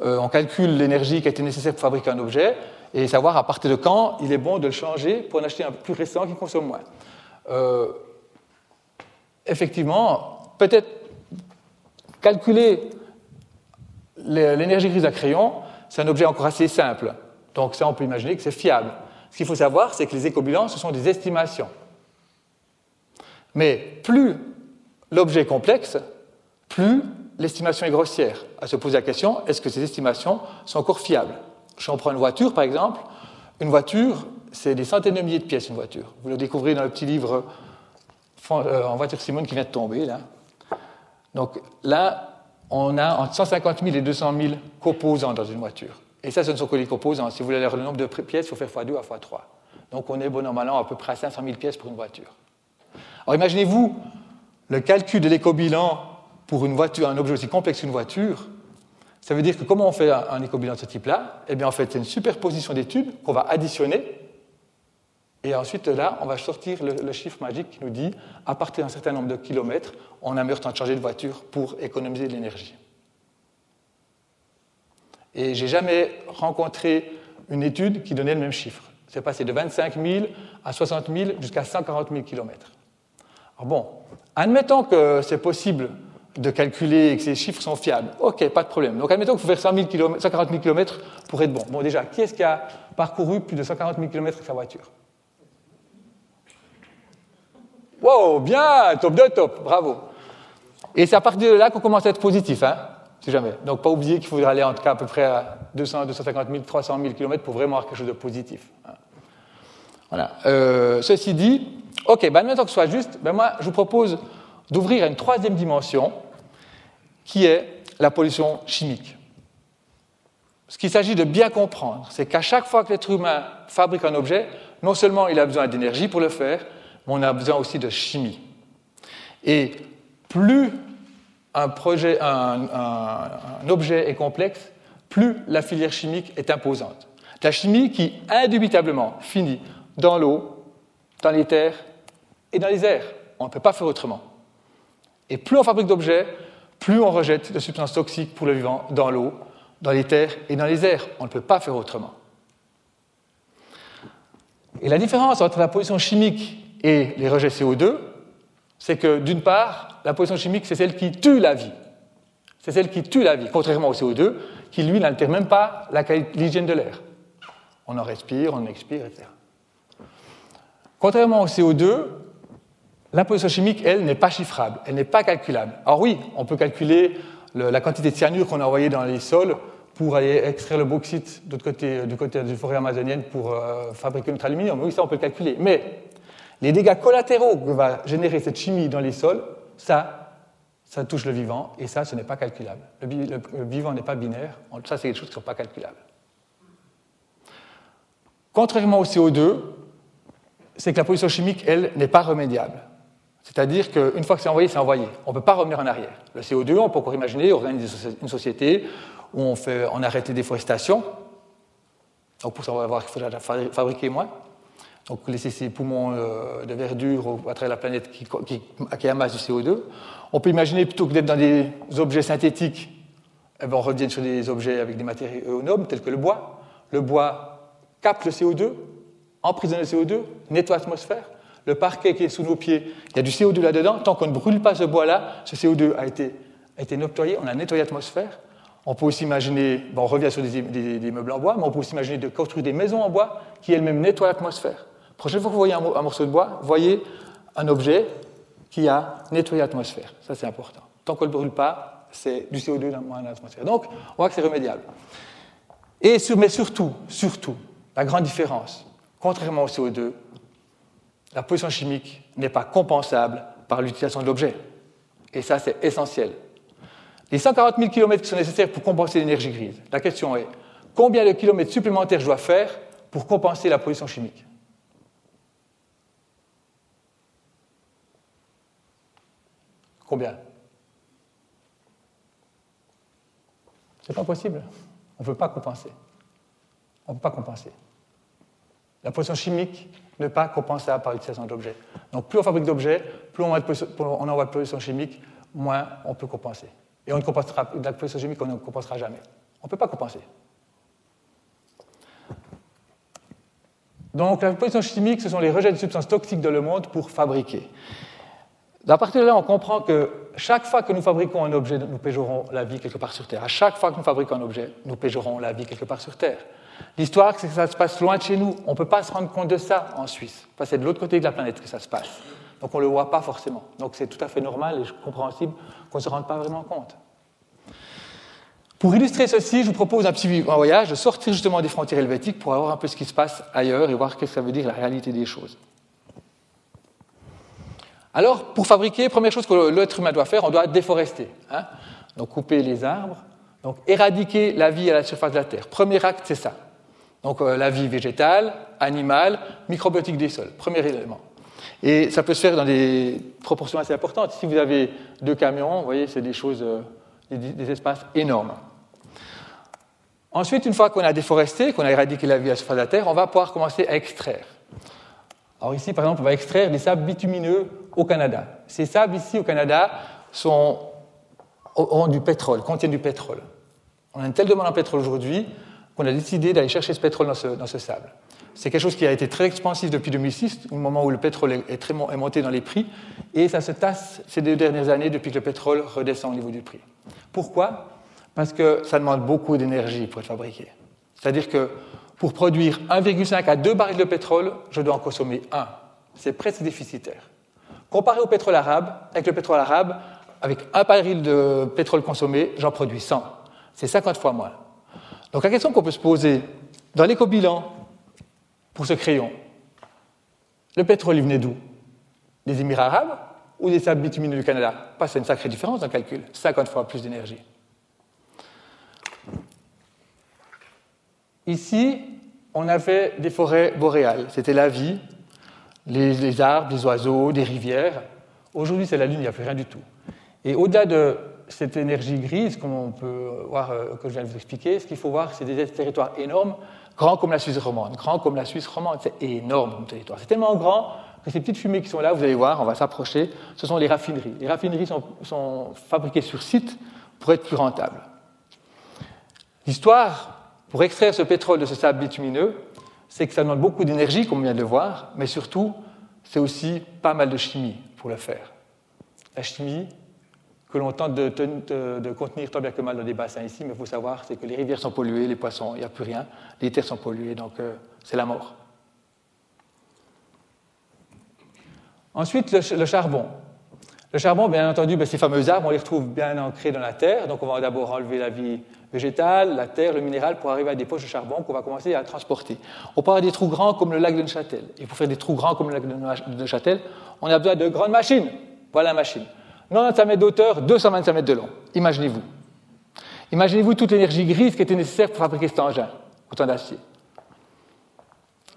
Euh, on calcule l'énergie qui a été nécessaire pour fabriquer un objet et savoir à partir de quand il est bon de le changer pour en acheter un plus récent qui consomme moins. Euh, effectivement, peut-être calculer l'énergie grise à crayon, c'est un objet encore assez simple. Donc ça, on peut imaginer que c'est fiable. Ce qu'il faut savoir, c'est que les éco-bilans, ce sont des estimations. Mais plus l'objet est complexe, plus l'estimation est grossière. À se poser la question, est-ce que ces estimations sont encore fiables? Si on prend une voiture, par exemple, une voiture, c'est des centaines de milliers de pièces, une voiture. Vous le découvrez dans le petit livre euh, en voiture Simone qui vient de tomber, là. Donc là, on a entre 150 000 et 200 000 composants dans une voiture. Et ça, ce ne sont que les composants. Si vous voulez avoir le nombre de pièces, il faut faire x2 à x3. Donc on est, bon à peu près à 500 000 pièces pour une voiture. Alors imaginez-vous le calcul de l'éco-bilan pour une voiture, un objet aussi complexe qu'une voiture. Ça veut dire que comment on fait un éco-bilan de ce type-là? Eh bien, en fait, c'est une superposition d'études qu'on va additionner Et ensuite, là, on va sortir le, chiffre magique qui nous dit, à partir d'un certain nombre de kilomètres, on a meilleur temps de changer de voiture pour économiser de l'énergie. Et j'ai jamais rencontré une étude qui donnait le même chiffre. C'est passé de 25 000 à 60 000 jusqu'à 140 000 km. Alors bon, admettons que c'est possible de calculer et que ces chiffres sont fiables. Ok, pas de problème. Donc admettons qu'il faut faire 140 000 km pour être bon. Bon, déjà, qui est-ce qui a parcouru plus de 140 000 km avec sa voiture? Wow, bien, top de top, bravo. Et c'est à partir de là qu'on commence à être positif, hein, si jamais. Donc pas oublier qu'il faudra aller en tout cas à peu près à 200, 250 000, 300 000 km pour vraiment avoir quelque chose de positif. Hein. Voilà. Euh, ceci dit, ok, ben maintenant que ce soit juste, ben moi je vous propose d'ouvrir à une troisième dimension qui est la pollution chimique. Ce qu'il s'agit de bien comprendre, c'est qu'à chaque fois que l'être humain fabrique un objet, non seulement il a besoin d'énergie pour le faire, mais on a besoin aussi de chimie. Et plus un, projet, un, objet est complexe, plus la filière chimique est imposante. La chimie qui, indubitablement, finit dans l'eau, dans les terres et dans les airs. On ne peut pas faire autrement. Et plus on fabrique d'objets, plus on rejette de substances toxiques pour le vivant dans l'eau, dans les terres et dans les airs. On ne peut pas faire autrement. Et la différence entre la pollution chimique et les rejets CO2, c'est que d'une part, la pollution chimique, c'est celle qui tue la vie. C'est celle qui tue la vie, contrairement au CO2, qui lui n'altère même pas l'hygiène de l'air. On en respire, on expire, etc. Contrairement au CO2, la chimique, elle, n'est pas chiffrable, elle n'est pas calculable. Alors oui, on peut calculer la quantité de cyanure qu'on a envoyé dans les sols pour aller extraire le bauxite côté, du côté de la forêt amazonienne pour euh, fabriquer notre aluminium. Oui, ça, on peut le calculer. Mais les dégâts collatéraux que va générer cette chimie dans les sols, ça, ça touche le vivant, et ça, ce n'est pas calculable. Le, vivant n'est pas binaire, ça, c'est quelque chose qui ne sont pas calculables. Contrairement au CO2, c'est que la pollution chimique, elle, n'est pas remédiable. C'est-à-dire qu'une fois que c'est envoyé, c'est envoyé. On ne peut pas revenir en arrière. Le CO2, on peut encore imaginer, organiser une société où on, fait, on arrête les déforestations. Donc pour ça, on va voir qu'il faudra fabriquer moins. Donc laisser ces poumons euh, de verdure à travers la planète qui, qui, du CO2. On peut imaginer plutôt que d'être dans des objets synthétiques, eh ben, on revient sur des objets avec des matériaux nobles tels que le bois. Le bois capte le CO2, emprisonne le CO2, nettoie l'atmosphère. Le parquet qui est sous nos pieds, il y a du CO2 là-dedans. Tant qu'on ne brûle pas ce bois-là, ce CO2 a été, a nettoyé, on a nettoyé l'atmosphère. On peut aussi imaginer, bon, on revient sur des, des, meubles en bois, mais on peut aussi imaginer de construire des maisons en bois qui elles-mêmes nettoient l'atmosphère. Prochaine fois que vous voyez un, morceau de bois, voyez un objet qui a nettoyé l'atmosphère. Ça, c'est important. Tant qu'on ne le brûle pas, c'est du CO2 dans l'atmosphère. Donc, on voit que c'est remédiable. Et, mais surtout, surtout, la grande différence, contrairement au CO2, la pollution chimique n'est pas compensable par l'utilisation de l'objet. Et ça, c'est essentiel. Les 140 000 km qui sont nécessaires pour compenser l'énergie grise, la question est combien de kilomètres supplémentaires je dois faire pour compenser la pollution chimique? Combien? C'est pas possible. On ne peut pas compenser. On ne peut pas compenser. La pollution chimique n'est pas compensable par l'utilisation d'objets. Donc plus on fabrique d'objets, plus on envoie de pollution chimique, moins on peut compenser. Et on ne compensera, de la pollution chimique, on ne compensera jamais. On ne peut pas compenser. Donc la pollution chimique, ce sont les rejets de substances toxiques dans le monde pour fabriquer. À partir de là, on comprend que chaque fois que nous fabriquons un objet, nous pégerons la vie quelque part sur Terre. À chaque fois que nous fabriquons un objet, nous pégerons la vie quelque part sur Terre. L'histoire, c'est que ça se passe loin de chez nous. On ne peut pas se rendre compte de ça en Suisse. c'est de l'autre côté de la planète que ça se passe. Donc on ne le voit pas forcément. Donc c'est tout à fait normal et compréhensible qu'on ne se rende pas vraiment compte. Pour illustrer ceci, je vous propose un petit voyage, de sortir justement des frontières helvétiques pour voir un peu ce qui se passe ailleurs et voir ce que ça veut dire la réalité des choses. Alors, pour fabriquer, première chose que l'être humain doit faire, on doit déforester. Hein. donc couper les arbres, donc éradiquer la vie à la surface de la Terre. Premier acte, c'est ça. Donc euh, la vie végétale, animale, microbiotique des sols. Premier élément. Et ça peut se faire dans des proportions assez importantes. Si vous avez deux camions, vous voyez, c'est des choses, euh, des, espaces énormes. Ensuite, une fois qu'on a déforesté, qu'on a éradiqué la vie à la surface de la Terre, on va pouvoir commencer à extraire. Alors ici, par exemple, on va extraire des sables bitumineux au Canada. Ces sables ici au Canada sont, ont du pétrole, contiennent du pétrole. On a une telle demande en pétrole aujourd'hui qu'on a décidé d'aller chercher ce pétrole dans ce, dans ce sable. C'est quelque chose qui a été très expansif depuis 2006, au moment où le pétrole est, très, est monté dans les prix, et ça se tasse ces deux dernières années depuis que le pétrole redescend au niveau du prix. Pourquoi? Parce que ça demande beaucoup d'énergie pour être fabriqué. C'est-à-dire que pour produire 1,5 à 2 barils de pétrole, je dois en consommer 1. C'est presque déficitaire. Comparé au pétrole arabe, avec le pétrole arabe, avec un baril de pétrole consommé, j'en produis 100. C'est 50 fois moins. Donc la question qu'on peut se poser dans l'éco-bilan pour ce crayon, le pétrole, il venait d'où? Des Émirats arabes ou des sables bitumineux du Canada? C'est une sacrée différence dans le calcul. 50 fois plus d'énergie. Ici, on avait des forêts boréales. C'était la vie, les, arbres, les oiseaux, des rivières. Aujourd'hui, c'est la Lune, il n'y a plus rien du tout. Et au-delà de cette énergie grise, comme on peut voir, euh, que je viens de vous expliquer, ce qu'il faut voir, c'est des territoires énormes, grands comme la Suisse romande. Grands comme la Suisse romande, c'est énorme comme territoire. C'est tellement grand que ces petites fumées qui sont là, vous allez voir, on va s'approcher, ce sont les raffineries. Les raffineries sont, sont fabriquées sur site pour être plus rentables. L'histoire pour extraire ce pétrole de ce sable bitumineux, c'est que ça demande beaucoup d'énergie, comme on vient de le voir, mais surtout, c'est aussi pas mal de chimie pour le faire. La chimie que l'on tente de, contenir tant bien que mal dans des bassins ici, mais il faut savoir, c'est que les rivières sont polluées, les poissons, il n'y a plus rien, les terres sont polluées, donc euh, c'est la mort. Ensuite, le, charbon. Le charbon, bien entendu, ben, ces fameux arbres, on les retrouve bien ancrés dans la terre, donc on va d'abord enlever la vie végétale, la terre, le minéral, pour arriver à des poches de charbon qu'on va commencer à transporter. On avoir des trous grands comme le lac de Neuchâtel. Et pour faire des trous grands comme le lac de Neuchâtel, on a besoin de grandes machines. Voilà la machine. 95 mètres d'auteur, 225 mètres de long. Imaginez-vous. Imaginez-vous toute l'énergie grise qui était nécessaire pour fabriquer cet engin, autant d'acier.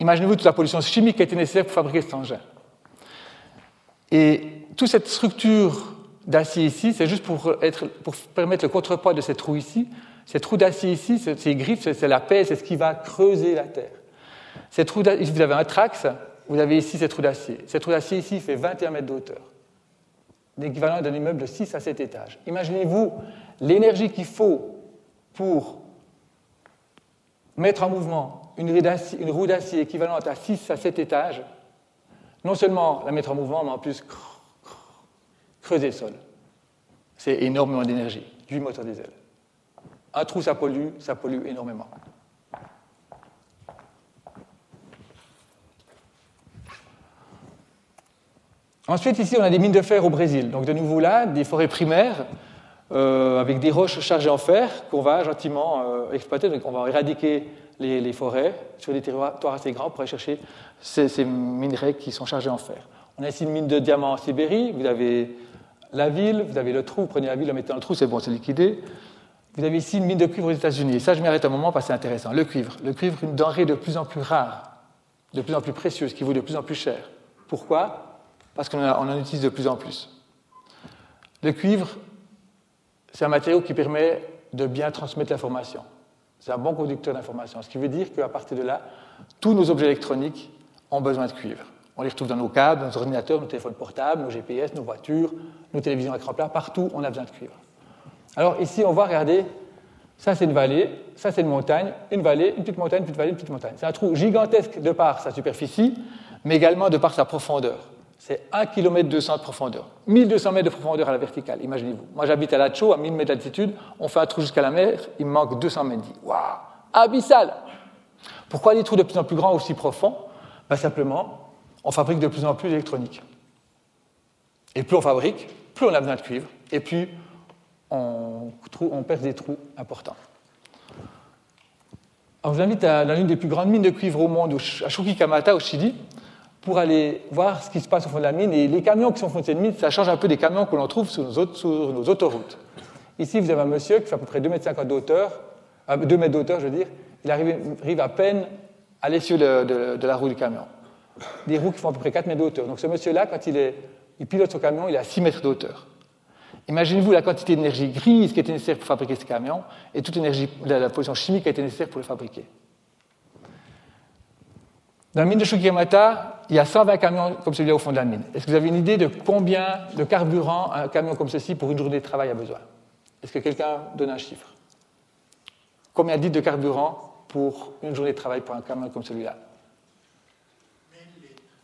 Imaginez-vous toute la pollution chimique qui était nécessaire pour fabriquer cet engin. Et toute cette structure d'acier ici, c'est juste pour, pour permettre le contrepoids de ces trous ici, ces trous d'acier ici, ces griffes, c'est la paix, c'est ce qui va creuser la terre. Ces trous vous avez un trax, vous avez ici ces trous d'acier. Ces trous d'acier ici fait 21 mètres d'auteur, l'équivalent d'un immeuble de 6 à 7 étages. Imaginez-vous l'énergie qu'il faut pour mettre en mouvement une roue d'acier équivalente à 6 à 7 étages, non seulement la mettre en mouvement, mais en plus creuser le sol. C'est énormément d'énergie, du moteur diesel. Un trou, ça pollue, ça pollue énormément. Ensuite, ici, on a des mines de fer au Brésil. Donc, de nouveau là, des forêts primaires euh, avec des roches chargées en fer qu'on va gentiment euh, exploiter. Donc, on va éradiquer les, forêts sur des territoires assez grands pour aller chercher ces, minerais qui sont chargés en fer. On a ici une mine de diamants en Sibérie. Vous avez la ville, vous avez le trou. Vous prenez la ville, en mettant dans le trou, c'est bon, c'est liquidé. Vous avez ici une mine de cuivre aux États-Unis. Ça, je m'arrête un moment parce que c'est intéressant. Le cuivre. Le cuivre, une denrée de plus en plus rare, de plus en plus précieuse, qui vaut de plus en plus cher. Pourquoi? Parce qu'on en utilise de plus en plus. Le cuivre, c'est un matériau qui permet de bien transmettre l'information. C'est un bon conducteur d'information. Ce qui veut dire qu'à partir de là, tous nos objets électroniques ont besoin de cuivre. On les retrouve dans nos câbles, nos ordinateurs, nos téléphones portables, nos GPS, nos voitures, nos télévisions à écran plat. Partout, on a besoin de cuivre. Alors ici, on voit, regardez, ça c'est une vallée, ça c'est une montagne, une vallée, une petite montagne, une petite vallée, une petite montagne. C'est un trou gigantesque de par sa superficie, mais également de par sa profondeur. C'est 1 km 200 de profondeur. 1200 mètres de profondeur à la verticale, imaginez-vous. Moi j'habite à Lacho, à 1000 mètres d'altitude, on fait un trou jusqu'à la mer, il me manque 200 mètres. Waouh Abyssal Pourquoi des trous de plus en plus grands, aussi profonds? Ben, Simplement, on fabrique de plus en plus d'électronique. Et plus on fabrique, plus on a besoin de cuivre, et plus on, on perce des trous importants. Alors, je vous invite à l'une des plus grandes mines de cuivre au monde, à Chuquicamata, au Chili, pour aller voir ce qui se passe au fond de la mine. Et les camions qui sont au fond de cette mine, ça change un peu des camions que l'on trouve sur nos, autoroutes. Ici, vous avez un monsieur qui fait à peu près 2,50 m d'auteur, 2 mètres d'auteur, je veux dire. Il arrive, à peine à l'essieu de, la roue du camion. Des roues qui font à peu près 4 mètres d'auteur. Donc ce monsieur-là, quand il, est, il pilote son camion, il à 6 mètres d'auteur. Imaginez-vous la quantité d'énergie grise qui était nécessaire pour fabriquer ce camion et toute l'énergie, la, pollution chimique qui a été nécessaire pour le fabriquer. Dans la mine de Chuquemata, il y a 120 camions comme celui-là au fond de la mine. Est-ce que vous avez une idée de combien de carburant un camion comme ceci pour une journée de travail a besoin? Est-ce que quelqu'un donne un chiffre? Combien litres de carburant pour une journée de travail pour un camion comme celui-là?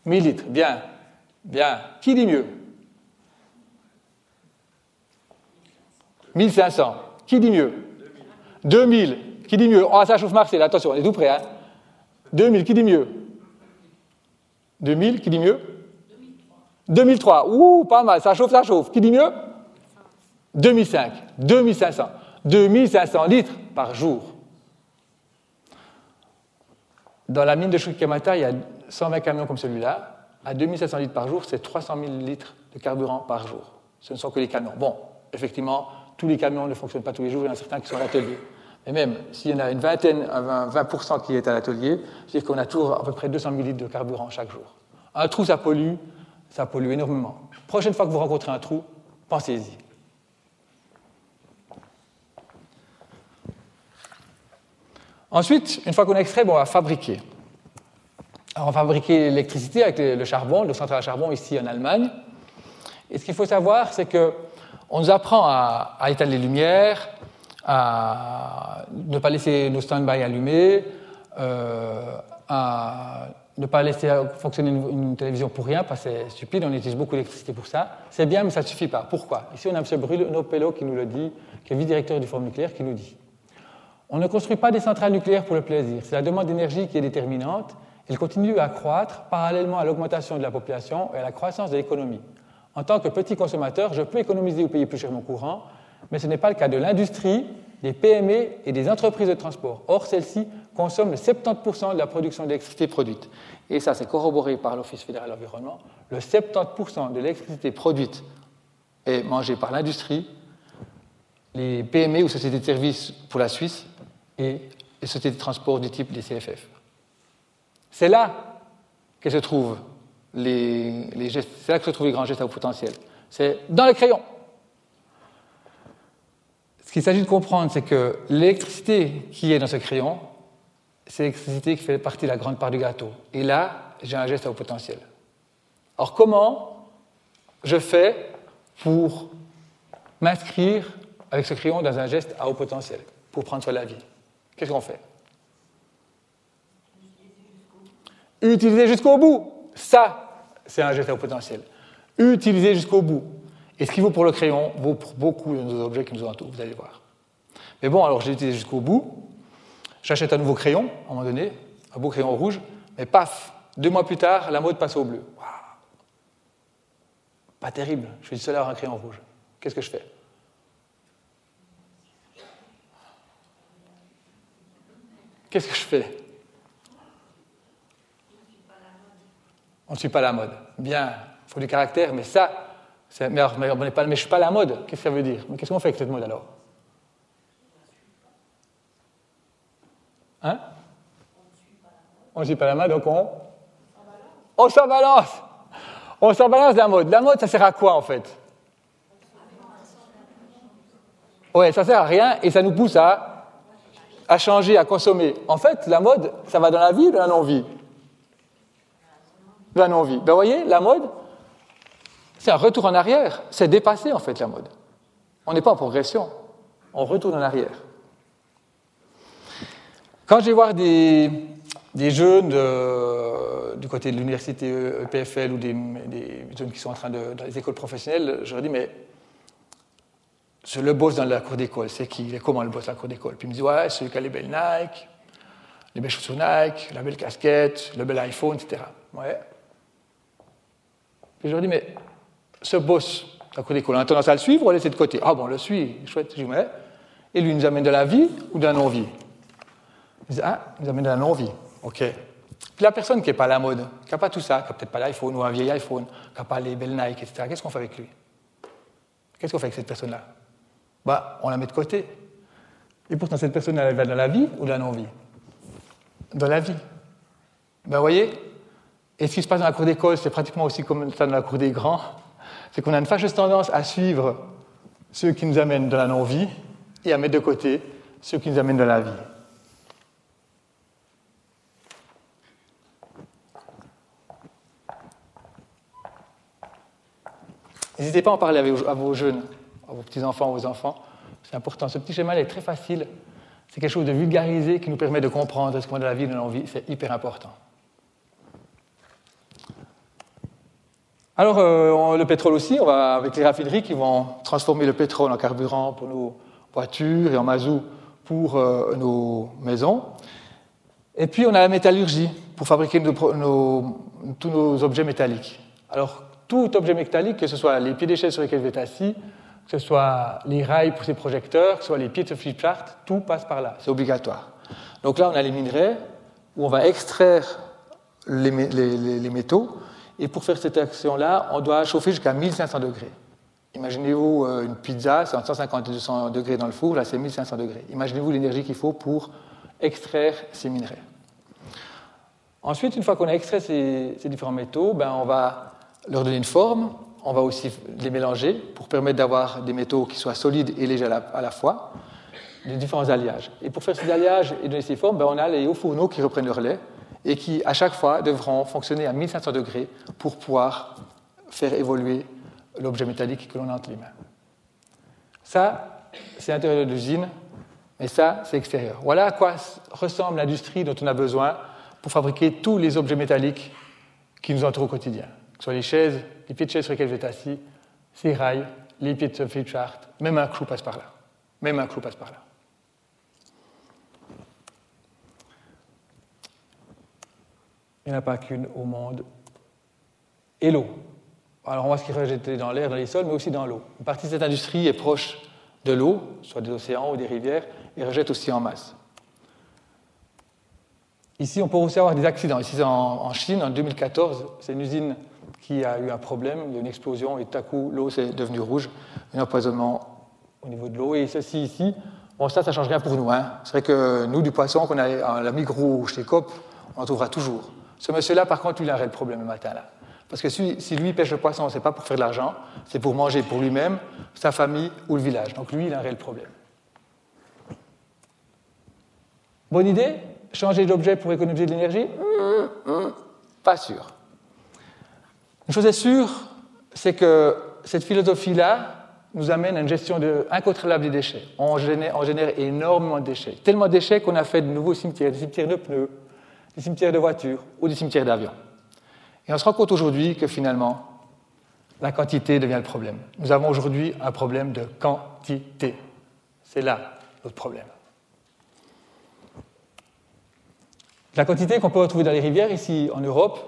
1000 litres. Bien. Bien. Qui dit mieux? 1500. Qui dit mieux? 2000. Qui dit mieux? Oh, ça chauffe Marseille, attention, on est tout. Hein 2000, qui dit mieux? 2000, qui dit mieux? 2003. Ouh, pas mal, ça chauffe, ça chauffe. Qui dit mieux? 2005. 2500. 2500 litres par jour. Dans la mine de Chuquemata, il y a 120 camions comme celui-là. À 2500 litres par jour, c'est 300 000 litres de carburant par jour. Ce ne sont que les camions. Bon, effectivement, tous les camions ne fonctionnent pas tous les jours, il y en a certains qui sont à l'atelier. Et même s'il y en a une vingtaine, 20% qui est à l'atelier, c'est-à-dire qu'on a toujours à peu près 200 000 litres de carburant chaque jour. Un trou, ça pollue, ça pollue énormément. Prochaine fois que vous rencontrez un trou, pensez-y. Ensuite, une fois qu'on a extrait, on va fabriquer. On va fabriquer l'électricité avec le charbon, le central à charbon ici en Allemagne. Et ce qu'il faut savoir, c'est qu'on nous apprend à, étaler les lumières, à ne pas laisser nos stand-by allumés, euh, à ne pas laisser fonctionner une, télévision pour rien, parce que c'est stupide, on utilise beaucoup d'électricité pour ça. C'est bien, mais ça ne suffit pas. Pourquoi? Ici, on a M. Bruno Pello qui nous le dit, qui est vice-directeur du Forum nucléaire, qui nous dit On ne construit pas des centrales nucléaires pour le plaisir. C'est la demande d'énergie qui est déterminante. Elle continue à croître parallèlement à l'augmentation de la population et à la croissance de l'économie. En tant que petit consommateur, je peux économiser ou payer plus cher mon courant, mais ce n'est pas le cas de l'industrie, des PME et des entreprises de transport. Or, celles-ci consomment 70% de la production d'électricité produite. Et ça, c'est corroboré par l'Office fédéral de l'environnement. Le 70% de l'électricité produite est mangée par l'industrie, les PME ou sociétés de services pour la Suisse et les sociétés de transport du type des CFF. C'est là que se trouvent les, gestes, c'est là que se trouvent les grands gestes à haut potentiel. C'est dans les crayons. Ce qu'il s'agit de comprendre, c'est que l'électricité qui est dans ce crayon, c'est l'électricité qui fait partie de la grande part du gâteau. Et là, j'ai un geste à haut potentiel. Alors comment je fais pour m'inscrire avec ce crayon dans un geste à haut potentiel, pour prendre de la vie? Qu'est-ce qu'on fait? Utiliser jusqu'au bout. Ça, c'est un geste à potentiel. Utiliser jusqu'au bout. Et ce qui vaut pour le crayon vaut pour beaucoup de nos objets qui nous entourent, vous allez voir. Mais bon, alors j'ai utilisé jusqu'au bout. J'achète un nouveau crayon, à un moment donné, un beau crayon rouge, mais paf, deux mois plus tard, la mode passe au bleu. Pas terrible, je suis le seul à avoir un crayon rouge. Qu'est-ce que je fais? Qu'est-ce que je fais? On ne suit pas la mode. Bien, il faut du caractère, mais ça, mais, mais, on pas, je ne suis pas la mode. Qu'est-ce que ça veut dire? Mais qu'est-ce qu'on fait avec cette mode alors? Hein? On ne suit pas la mode, donc on On s'en balance On s'en balance de la mode. La mode, ça sert à quoi en fait? Ouais, ça sert à rien et ça nous pousse à, à changer, à consommer. En fait, la mode, ça va dans la vie ou dans la non-vie? La. Ben, voyez, la mode, c'est un retour en arrière. C'est dépasser en fait la mode. On n'est pas en progression. On retourne en arrière. Quand je voir des, jeunes du côté de l'université EPFL ou des, jeunes qui sont en train de dans les écoles professionnelles, je leur dis mais je le boss dans la cour d'école, c'est qui? Comment le boss dans la cour d'école? Puis ils me disent ouais, celui qui a les belles Nike, les belles chaussures Nike, la belle casquette, le bel iPhone, etc. Ouais. Puis je leur dis mais ce boss, d'école, on a tendance à le suivre ou à laisser de côté Ah bon, on le suit, chouette, dis, ouais. Et lui, il nous amène de la vie ou de la non-vie ah, il nous amène de la non-vie. OK. Puis la personne qui n'est pas à la mode, qui n'a pas tout ça, qui n'a peut-être pas l'iPhone ou un vieil iPhone, qui n'a pas les belles Nike, etc., qu'est-ce qu'on fait avec lui Qu'est-ce qu'on fait avec cette personne-là bah, On la met de côté. Et pourtant, cette personne-là, elle va dans la vie ou dans la non-vie Dans la vie. Ben, vous voyez et ce qui se passe dans la cour d'école, c'est pratiquement aussi comme ça dans la cour des grands, c'est qu'on a une fâcheuse tendance à suivre ceux qui nous amènent de la non-vie et à mettre de côté ceux qui nous amènent de la vie. N'hésitez pas à en parler à vos jeunes, à vos petits-enfants, aux enfants. C'est important. Ce petit schéma est très facile. C'est quelque chose de vulgarisé qui nous permet de comprendre ce qu'on a de la vie et de l'envie. C'est hyper important. Alors, euh, le pétrole aussi, on va avec les raffineries qui vont transformer le pétrole en carburant pour nos voitures et en mazout pour euh, nos maisons. Et puis, on a la métallurgie pour fabriquer tous nos objets métalliques. Alors, tout objet métallique, que ce soit les pieds d'échelle sur lesquels vous êtes assis, que ce soit les rails pour ces projecteurs, que ce soit les pieds de flip chart, tout passe par là, c'est obligatoire. Donc là, on a les minerais où on va extraire les, métaux, et pour faire cette action-là, on doit chauffer jusqu'à 1500 degrés. Imaginez-vous euh, une pizza, c'est entre 150 et 200 degrés dans le four, là c'est 1500 degrés. Imaginez-vous l'énergie qu'il faut pour extraire ces minerais. Ensuite, une fois qu'on a extrait ces, différents métaux, ben, on va leur donner une forme, on va aussi les mélanger pour permettre d'avoir des métaux qui soient solides et légers à la, fois, des différents alliages. Et pour faire ces alliages et donner ces formes, ben, on a les hauts fourneaux qui reprennent le relais et qui, à chaque fois, devront fonctionner à 1500 degrés pour pouvoir faire évoluer l'objet métallique que l'on a entre les mains. Ça, c'est l'intérieur de l'usine, mais ça, c'est extérieur. Voilà à quoi ressemble l'industrie dont on a besoin pour fabriquer tous les objets métalliques qui nous entourent au quotidien. Que ce soit les chaises, les pieds de chaise sur lesquels vous êtes assis, ces rails, les pieds de flipchart, même un clou passe par là. Même un clou passe par là. Il n'y en a pas qu'une au monde. Et l'eau. Alors on voit ce qui est rejeté dans l'air, dans les sols, mais aussi dans l'eau. Une partie de cette industrie est proche de l'eau, soit des océans ou des rivières, et rejette aussi en masse. Ici, on peut aussi avoir des accidents. Ici, en, Chine, en 2014, c'est une usine qui a eu un problème, il y a une explosion et tout à coup, l'eau s'est devenue rouge, un empoisonnement au niveau de l'eau. Et ceci ici, bon, ça, ça ne change rien pour nous. Hein. C'est vrai que nous, du poisson qu'on a la Migros ou chez COP, on en trouvera toujours. Ce monsieur-là, par contre, il a un réel problème le matin. là. Parce que si, lui pêche le poisson, ce n'est pas pour faire de l'argent, c'est pour manger pour lui-même, sa famille ou le village. Donc lui, il a un réel problème. Bonne idée? Changer d'objet pour économiser de l'énergie? Pas sûr. Une chose est sûre, c'est que cette philosophie-là nous amène à une gestion incontrôlable des déchets. On génère, on génère, énormément de déchets. Tellement de déchets qu'on a fait de nouveaux cimetières, des cimetières de pneus, des cimetières de voitures ou des cimetières d'avions. Et on se rend compte aujourd'hui que finalement, la quantité devient le problème. Nous avons aujourd'hui un problème de quantité. C'est là notre problème. la quantité qu'on peut retrouver dans les rivières ici en Europe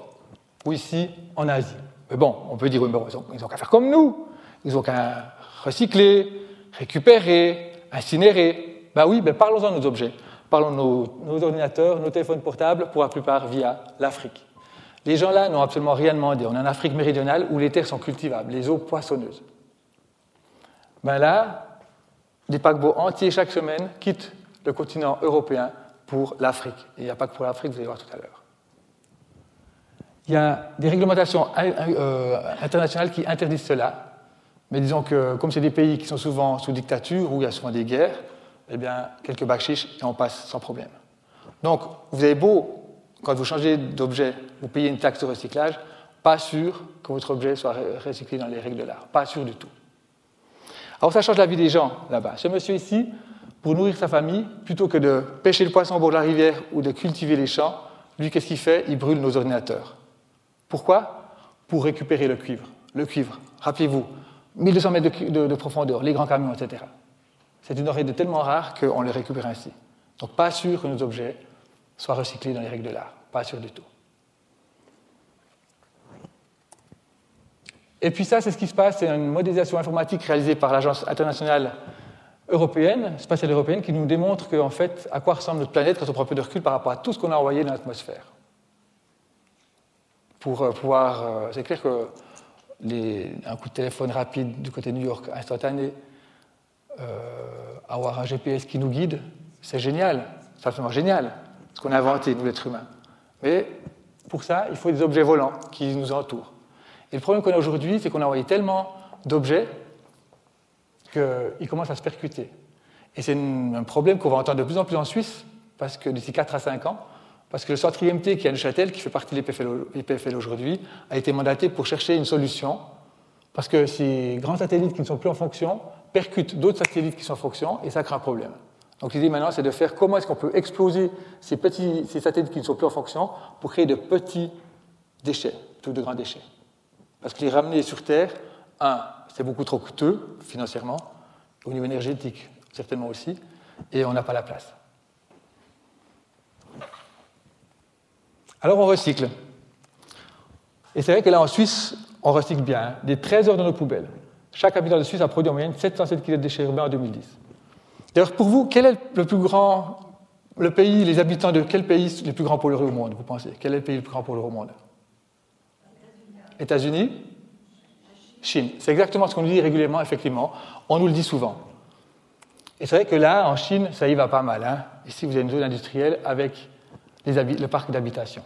ou ici en Asie. Mais bon, on peut dire, oui, ils n'ont qu'à faire comme nous. Ils n'ont qu'à recycler, récupérer, incinérer. Ben oui, ben parlons-en de nos objets. Parlons de nos, ordinateurs, nos téléphones portables, pour la plupart via l'Afrique. Les gens là n'ont absolument rien demandé. On est en Afrique méridionale où les terres sont cultivables, les eaux poissonneuses. Ben là, des paquebots entiers chaque semaine quittent le continent européen pour l'Afrique. Et il n'y a pas que pour l'Afrique, vous allez voir tout à l'heure. Il y a des réglementations euh, internationales qui interdisent cela, mais disons que comme c'est des pays qui sont souvent sous dictature, où il y a souvent des guerres, eh bien, quelques bachiches et on passe sans problème. Donc, vous avez beau, quand vous changez d'objet, vous payez une taxe de recyclage, pas sûr que votre objet soit recyclé dans les règles de l'art. Pas sûr du tout. Alors, ça change la vie des gens là-bas. Ce monsieur ici, pour nourrir sa famille, plutôt que de pêcher le poisson au bord de la rivière ou de cultiver les champs, lui, qu'est-ce qu'il fait? Il brûle nos ordinateurs. Pourquoi? Pour récupérer le cuivre. Le cuivre, rappelez-vous, 1200 mètres de, profondeur, les grands camions, etc. C'est une denrée de tellement rare qu'on les récupère ainsi. Donc pas sûr que nos objets soient recyclés dans les règles de l'art. Pas sûr du tout. Et puis ça, c'est ce qui se passe, c'est une modélisation informatique réalisée par l'Agence internationale européenne, spatiale européenne, qui nous démontre en fait, à quoi ressemble notre planète quand on prend un peu de recul par rapport à tout ce qu'on a envoyé dans l'atmosphère. Pour euh, pouvoir. Euh, c'est clair que un coup de téléphone rapide du côté de New York, instantané, avoir un GPS qui nous guide, c'est génial, c'est absolument génial, ce qu'on a inventé, nous, l'être humain. Mais pour ça, il faut des objets volants qui nous entourent. Et le problème qu'on a aujourd'hui, c'est qu'on a envoyé tellement d'objets qu'il commence à se percuter. Et c'est un problème qu'on va entendre de plus en plus en Suisse, parce que d'ici 4 à 5 ans, parce que le centre IMT qui est à Neuchâtel, qui fait partie de l'EPFL aujourd'hui, a été mandaté pour chercher une solution Parce que ces grands satellites qui ne sont plus en fonction percutent d'autres satellites qui sont en fonction et ça crée un problème. Donc l'idée maintenant, c'est de faire comment est-ce qu'on peut exploser ces, petits, ces satellites qui ne sont plus en fonction pour créer de petits déchets, plutôt de grands déchets. Parce que les ramener sur Terre, un, c'est beaucoup trop coûteux financièrement, au niveau énergétique certainement aussi, et on n'a pas la place. Alors on recycle. Et c'est vrai que là en Suisse, on recycle bien, hein. des 13 heures dans nos poubelles. Chaque habitant de Suisse a produit en moyenne 707 kg de déchets urbains en 2010. D'ailleurs, pour vous, quel est le plus grand, le pays, les habitants de quel pays sont les plus grands pollueurs au monde, vous pensez? Quel est le pays le plus grand pollueur au monde? États-Unis Chine. C'est exactement ce qu'on nous dit régulièrement, effectivement. On nous le dit souvent. Et c'est vrai que là, en Chine, ça y va pas mal. Hein. Ici, vous avez une zone industrielle avec le parc d'habitation.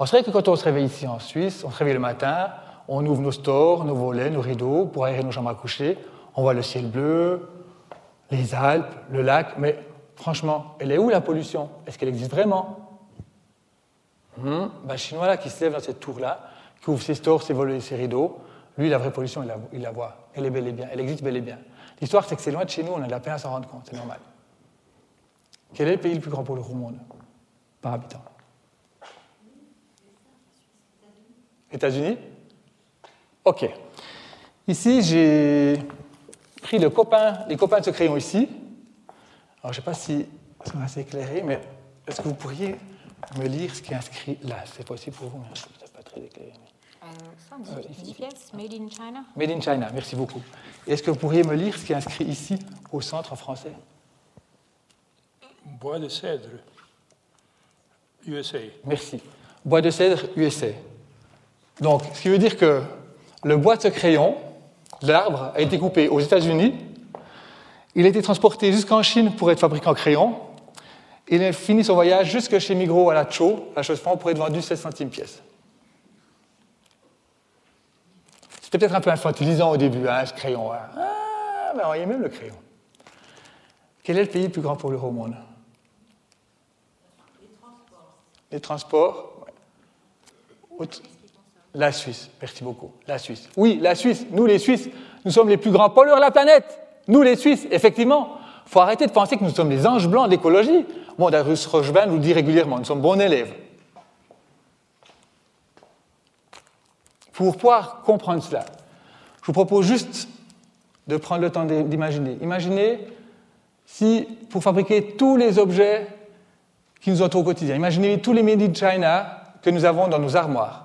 C'est vrai que quand on se réveille ici en Suisse, on se réveille le matin, on ouvre nos stores, nos volets, nos rideaux pour aérer nos chambres à coucher, on voit le ciel bleu, les Alpes, le lac, mais franchement, elle est où la pollution? Est-ce qu'elle existe vraiment? Hmm? Ben, Chinois qui se lève dans cette tour-là, qui ouvre ses stores, ses volets, ses rideaux, lui, la vraie pollution, il la, il la voit. Elle est bel et bien, elle existe bel et bien. L'histoire, c'est que c'est loin de chez nous, on a de la peine à s'en rendre compte, c'est normal. Quel est le pays le plus grand pollueur au monde par habitant? États-Unis Ok. Ici, j'ai pris le copain, les copains de ce crayon ici. Alors, je ne sais pas si ça va assez éclairé, mais est-ce que vous pourriez me lire ce qui est inscrit là? C'est possible pour vous, mais n'est pas très éclairé. Euh, made in China. Made in China, merci beaucoup. Est-ce que vous pourriez me lire ce qui est inscrit ici, au centre en français? Bois de cèdre, USA. Merci. Bois de cèdre, USA. Donc, ce qui veut dire que le bois de crayon, l'arbre, a été coupé aux États-Unis, il a été transporté jusqu'en Chine pour être fabriqué en crayon, il a fini son voyage jusque chez Migros à la Cho, la chose pour être vendu 16 centimes pièce. C'était peut-être un peu infantilisant au début, hein, ce crayon. Hein. Ah, mais on y même le crayon. Quel est le pays le plus grand pour au monde? Les transports. Les transports la Suisse, merci beaucoup. La Suisse. Oui, la Suisse. Nous, les Suisses, nous sommes les plus grands pollueurs de la planète. Nous, les Suisses, effectivement. Il faut arrêter de penser que nous sommes les anges blancs de l'écologie. Bon, Darius Rochebin nous le dit régulièrement, nous sommes bons élèves. Pour pouvoir comprendre cela, je vous propose juste de prendre le temps d'imaginer. Imaginez si, pour fabriquer tous les objets qui nous entourent au quotidien, imaginez tous les made in China que nous avons dans nos armoires,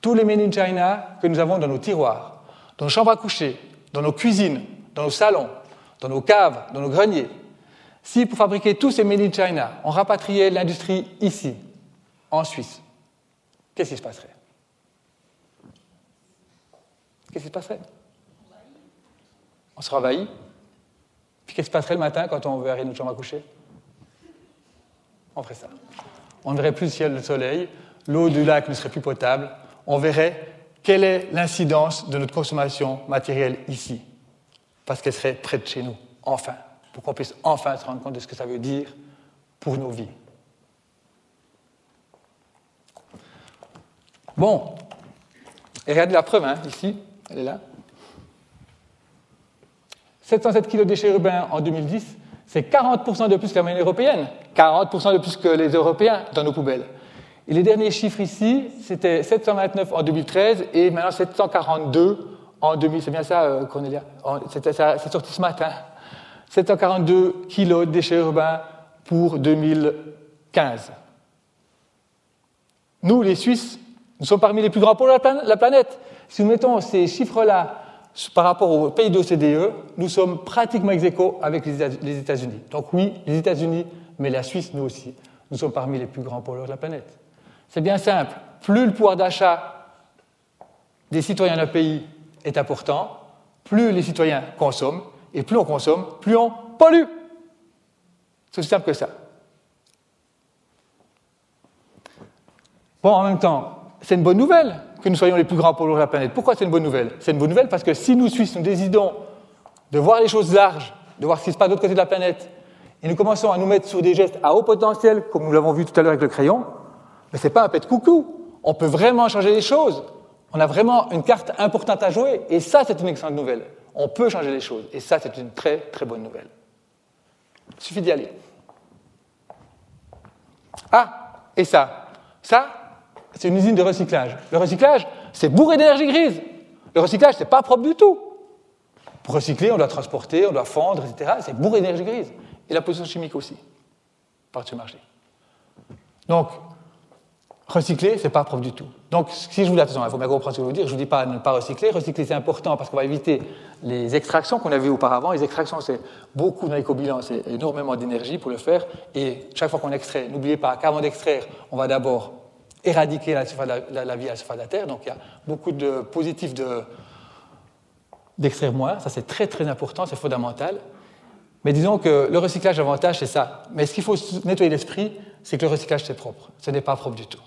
tous les Made in China que nous avons dans nos tiroirs, dans nos chambres à coucher, dans nos cuisines, dans nos salons, dans nos caves, dans nos greniers. Si pour fabriquer tous ces Made in China, on rapatriait l'industrie ici, en Suisse, qu'est-ce qui se passerait? Qu'est-ce qui se passerait? On se envahi? Puis qu'est-ce qui se passerait le matin quand on verrait notre chambre à coucher? On ferait ça. On ne verrait plus le ciel, le soleil, l'eau du lac ne serait plus potable, on verrait quelle est l'incidence de notre consommation matérielle ici, parce qu'elle serait près de chez nous, enfin, pour qu'on puisse enfin se rendre compte de ce que ça veut dire pour nos vies. Bon, et regardez la preuve, hein, ici, elle est là. 707 kg de déchets urbains en 2010, c'est 40% de plus que la moyenne européenne, 40% de plus que les Européens dans nos poubelles. Et les derniers chiffres ici, c'était 729 en 2013 et maintenant 742 en 2000. C'est bien ça, euh, Cornelia? C'est sorti ce matin. 742 kilos de déchets urbains pour 2015. Nous, les Suisses, nous sommes parmi les plus grands pour la planète. Si nous mettons ces chiffres-là par rapport aux pays d'OCDE, nous sommes pratiquement ex avec les États-Unis. Donc oui, les États-Unis, mais la Suisse, nous aussi, nous sommes parmi les plus grands pollueurs de la planète. C'est bien simple. Plus le pouvoir d'achat des citoyens d'un pays est important, plus les citoyens consomment, et plus on consomme, plus on pollue. C'est aussi simple que ça. Bon, en même temps, c'est une bonne nouvelle que nous soyons les plus grands pollueurs de la planète. Pourquoi c'est une bonne nouvelle? C'est une bonne nouvelle parce que si nous, Suisses, nous décidons de voir les choses larges, de voir ce qui se passe de l'autre côté de la planète, et nous commençons à nous mettre sur des gestes à haut potentiel, comme nous l'avons vu tout à l'heure avec le crayon, mais ce n'est pas un pet coucou. On peut vraiment changer les choses. on a vraiment une carte importante à jouer, et ça, c'est une excellente nouvelle. On peut changer les choses, et ça, c'est une très, très bonne nouvelle. Il suffit d'y aller. Ah, et ça Ça, c'est une usine de recyclage. Le recyclage, c'est bourré d'énergie grise. Le recyclage, c'est pas propre du tout. Pour recycler, on doit transporter, on doit fondre, etc. C'est bourré d'énergie grise. Et la pollution chimique aussi, par ce marché. Donc, recycler, c'est pas propre du tout. Donc, si je vous dis, attention, il faut bien comprendre ce que je veux dire, je ne vous dis pas ne pas recycler. Recycler, c'est important parce qu'on va éviter les extractions qu'on a vues auparavant. Les extractions, c'est beaucoup dans l'éco-bilan, c'est énormément d'énergie pour le faire. Et chaque fois qu'on extrait, n'oubliez pas qu'avant d'extraire, on va d'abord éradiquer la, vie à la surface de la Terre. Donc, il y a beaucoup de positifs d'extraire moins. Ça, c'est très, très important, c'est fondamental. Mais disons que le recyclage, l'avantage, c'est ça. Mais ce qu'il faut nettoyer l'esprit, c'est que le recyclage, c'est propre. Ce n'est pas propre du tout.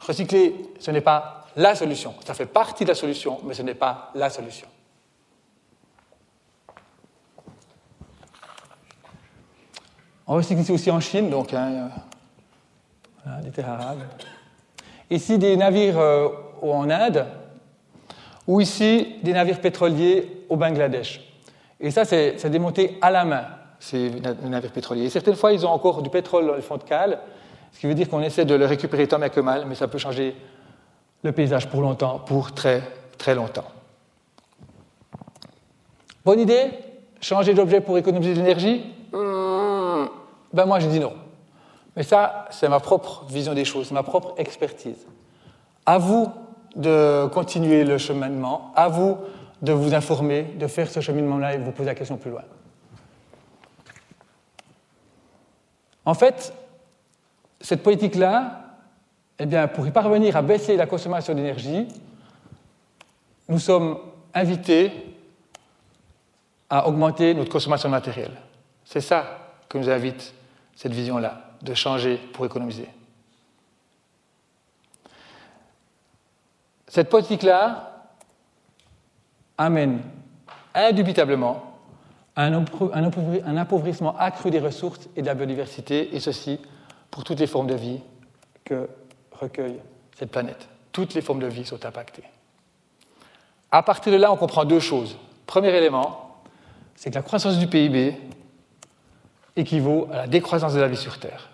Recycler, ce n'est pas la solution. Ça fait partie de la solution, mais ce n'est pas la solution. On recycle ici aussi en Chine, donc des terres arabes. Ici, des navires euh, en Inde, ou ici, des navires pétroliers au Bangladesh. Et ça, c'est démonté à la main, ces navires pétroliers. Et certaines fois, ils ont encore du pétrole dans les fonds de cale, ce qui veut dire qu'on essaie de le récupérer tant bien que mal, mais ça peut changer le paysage pour longtemps, pour très très longtemps. Bonne idée Changer d'objet pour économiser de l'énergie Ben moi je dis non. Mais ça, c'est ma propre vision des choses, ma propre expertise. À vous de continuer le cheminement, à vous de vous informer, de faire ce cheminement-là et de vous poser la question plus loin. En fait, cette politique-là, eh bien, pour y parvenir à baisser la consommation d'énergie, nous sommes invités à augmenter notre consommation matérielle. C'est ça que nous invite cette vision-là, de changer pour économiser. Cette politique-là amène indubitablement un appauvrissement accru des ressources et de la biodiversité, et ceci pour toutes les formes de vie que recueille cette planète. Toutes les formes de vie sont impactées. À partir de là, on comprend deux choses. Premier élément, c'est que la croissance du PIB équivaut à la décroissance de la vie sur Terre.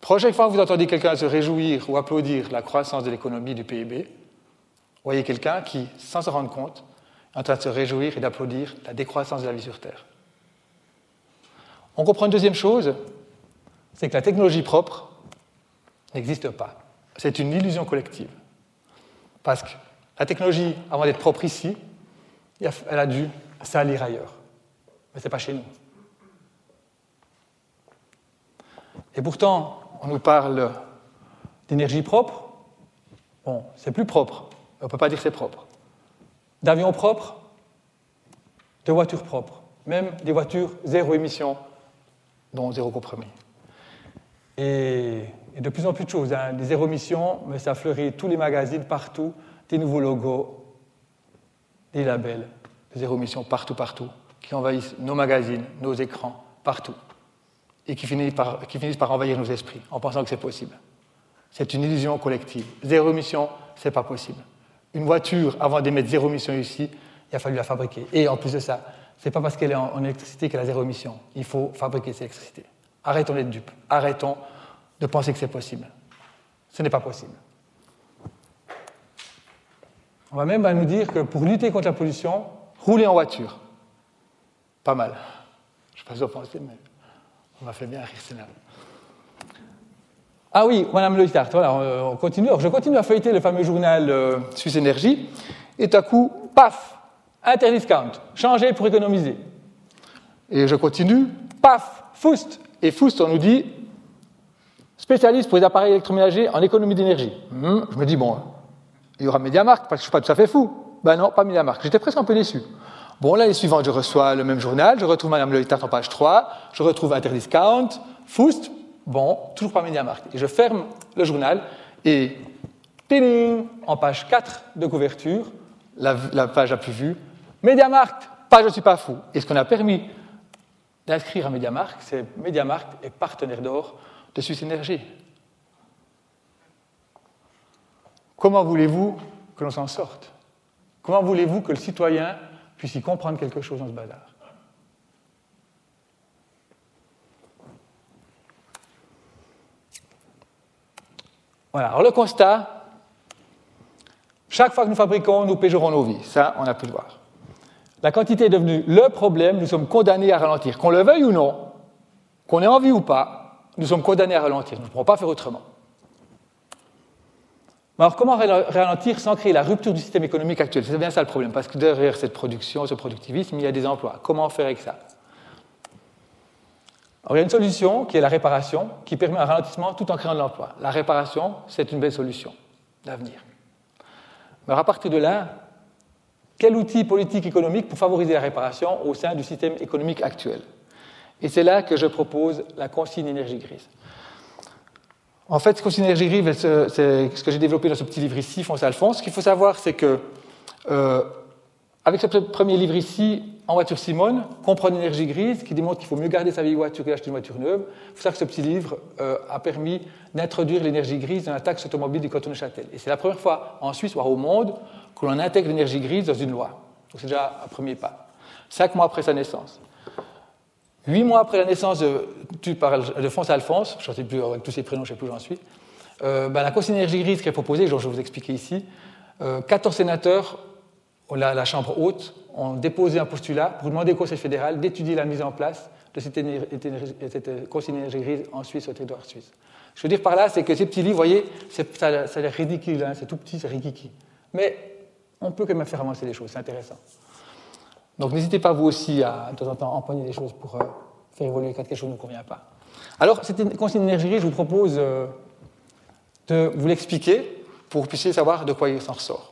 Prochaine fois que vous entendez quelqu'un se réjouir ou applaudir la croissance de l'économie du PIB, voyez quelqu'un qui, sans se rendre compte, est en train de se réjouir et d'applaudir la décroissance de la vie sur Terre. On comprend une deuxième chose, c'est que la technologie propre n'existe pas. C'est une illusion collective. Parce que la technologie, avant d'être propre ici, elle a dû salir ailleurs. Mais ce n'est pas chez nous. Et pourtant, on nous parle d'énergie propre. Bon, c'est plus propre. On ne peut pas dire c'est propre. D'avions propres, de voitures propres, même des voitures zéro émission dont zéro compromis. Et, de plus en plus de choses, hein. des zéro émissions, mais ça fleurit tous les magazines, partout, des nouveaux logos, des labels zéro émission partout, partout, qui envahissent nos magazines, nos écrans, partout, et qui finissent par, qui finissent par envahir nos esprits en pensant que c'est possible. C'est une illusion collective. Zéro émission, c'est pas possible. Une voiture, avant d'émettre zéro émission ici, il a fallu la fabriquer. Et en plus de ça, ce n'est pas parce qu'elle est en, électricité qu'elle a zéro émission. Il faut fabriquer cette électricité. Arrêtons d'être dupes. Arrêtons de penser que c'est possible. Ce n'est pas possible. On va même nous dire que pour lutter contre la pollution, rouler en voiture. Pas mal. Je ne sais pas si vous pensez, mais on m'a fait bien rire, là. Ah oui, Madame Le voilà, on continue. Alors, je continue à feuilleter le fameux journal euh, Suisse Énergie, et tout à coup, paf, Interdiscount, changer pour économiser. Et je continue, paf, Foust. Et Foust, on nous dit, spécialiste pour les appareils électroménagers en économie d'énergie. Hmm, je me dis, bon, il y aura MediaMarkt, parce que je ne suis pas tout à fait fou. Ben non, pas MediaMarkt. J'étais presque un peu déçu. Bon, l'année suivante, je reçois le même journal, je retrouve Madame Le en page 3, je retrouve Interdiscount, Foust, bon, toujours pas MediaMarkt. Et je ferme le journal, et, en page 4 de couverture, la, la page la plus vue, MediaMarkt, pas je ne suis pas fou. Et ce qu'on a permis d'inscrire à MediaMarkt, c'est MediaMarkt est partenaire d'or de Suisse Énergie. comment voulez-vous que l'on s'en sorte? Comment voulez-vous que le citoyen puisse y comprendre quelque chose dans ce bazar? Voilà, alors le constat, chaque fois que nous fabriquons, nous pégerons nos vies. Ça, on a pu le voir. La quantité est devenue le problème, nous sommes condamnés à ralentir. Qu'on le veuille ou non, qu'on ait envie ou pas, nous sommes condamnés à ralentir. Nous ne pourrons pas faire autrement. Alors, comment ralentir sans créer la rupture du système économique actuel? C'est bien ça le problème, parce que derrière cette production, ce productivisme, il y a des emplois. Comment faire avec ça? Il y a une solution qui est la réparation, qui permet un ralentissement tout en créant de l'emploi. La réparation, c'est une belle solution d'avenir. Mais à partir de là, quel outil politique économique pour favoriser la réparation au sein du système économique actuel Et c'est là que je propose la consigne énergie grise. En fait, ce consigne énergie grise, c'est ce que j'ai développé dans ce petit livre ici, Fonce Alphonse. Ce qu'il faut savoir, c'est que euh, avec ce premier livre ici, en voiture Simone, Comprendre l'énergie grise, qui démontre qu'il faut mieux garder sa vieille voiture que d'acheter une voiture neuve. Il faut savoir que ce petit livre euh, a permis d'introduire l'énergie grise dans la taxe automobile du canton de Châtel. Et c'est la première fois en Suisse, voire au monde, que l'on intègre l'énergie grise dans une loi. Donc c'est déjà un premier pas. Cinq mois après sa naissance. Huit mois après la naissance de, de Fonce Alphonse, je ne sais plus avec tous ses prénoms, je ne sais plus où j'en suis, euh, ben, la consigne énergie grise qui est proposée, je vais vous expliquer ici, 14 euh, sénateurs la, la, Chambre haute ont déposé un postulat pour demander au Conseil fédéral d'étudier la mise en place de cette, cette consigne énergie grise en Suisse, au territoire suisse. Je veux dire par là, c'est que ces petits livres, vous voyez, ça, a l'air ridicule, hein, c'est tout petit, c'est ridicule. Mais on peut quand même faire avancer les choses, c'est intéressant. Donc n'hésitez pas vous aussi à de temps en temps empoigner des choses pour euh, faire évoluer quand quelque chose ne convient pas. Alors, cette consigne énergie grise, je vous propose euh, de vous l'expliquer pour que vous puissiez savoir de quoi il s'en ressort.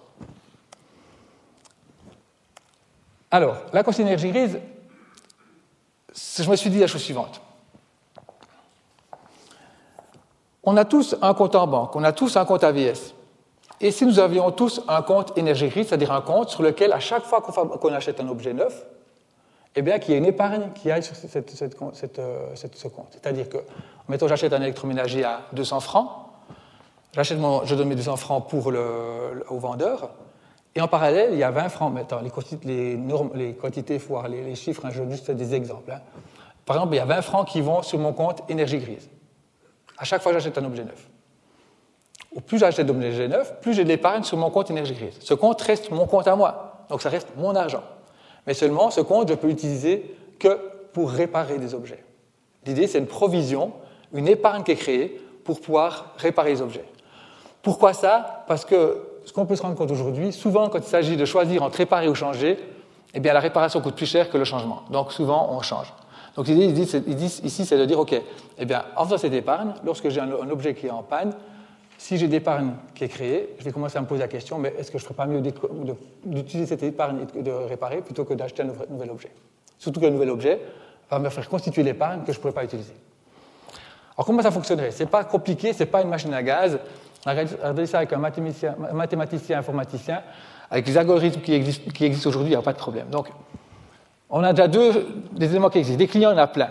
Alors, la consigne énergie grise, je me suis dit la chose suivante. On a tous un compte en banque, on a tous un compte AVS. Et si nous avions tous un compte énergie grise, c'est-à-dire un compte sur lequel, à chaque fois qu'on achète un objet neuf, eh bien, qu'il y ait une épargne qui aille sur euh, ce compte. C'est-à-dire que, mettons, j'achète un électroménager à 200 francs, je donne mes 200 francs pour au vendeur, et en parallèle, il y a 20 francs. maintenant. les, quantités, les, normes, les quantités voire les, chiffres, hein, je juste des exemples. Hein. Par exemple, il y a 20 francs qui vont sur mon compte énergie grise. À chaque fois j'achète un objet neuf. Au plus j'achète d'objets neufs, plus j'ai de l'épargne sur mon compte énergie grise. Ce compte reste mon compte à moi. Donc ça reste mon argent. Mais seulement, ce compte, je peux l'utiliser que pour réparer des objets. L'idée, c'est une provision, une épargne qui est créée pour pouvoir réparer les objets. Pourquoi ça? Parce que ce qu'on peut se rendre compte aujourd'hui, souvent quand il s'agit de choisir entre réparer ou changer, eh bien la réparation coûte plus cher que le changement. Donc souvent on change. Donc l'idée ici, c'est de dire, OK, eh bien, en faisant cette épargne, lorsque j'ai un, objet qui est en panne, si j'ai d'épargne qui est créée, je vais commencer à me poser la question, mais est-ce que je ne ferais pas mieux d'utiliser cette épargne et de réparer plutôt que d'acheter un nouvel objet? Surtout qu'un nouvel objet va me faire constituer l'épargne que je ne pourrais pas utiliser. Alors comment ça fonctionnerait? Ce n'est pas compliqué, ce n'est pas une machine à gaz. A regardé ça avec un mathématicien, mathématicien informaticien. Avec les algorithmes qui existent, qui existent aujourd'hui, il n'y a pas de problème. Donc, on a déjà deux des éléments qui existent. Des clients, il y en a plein.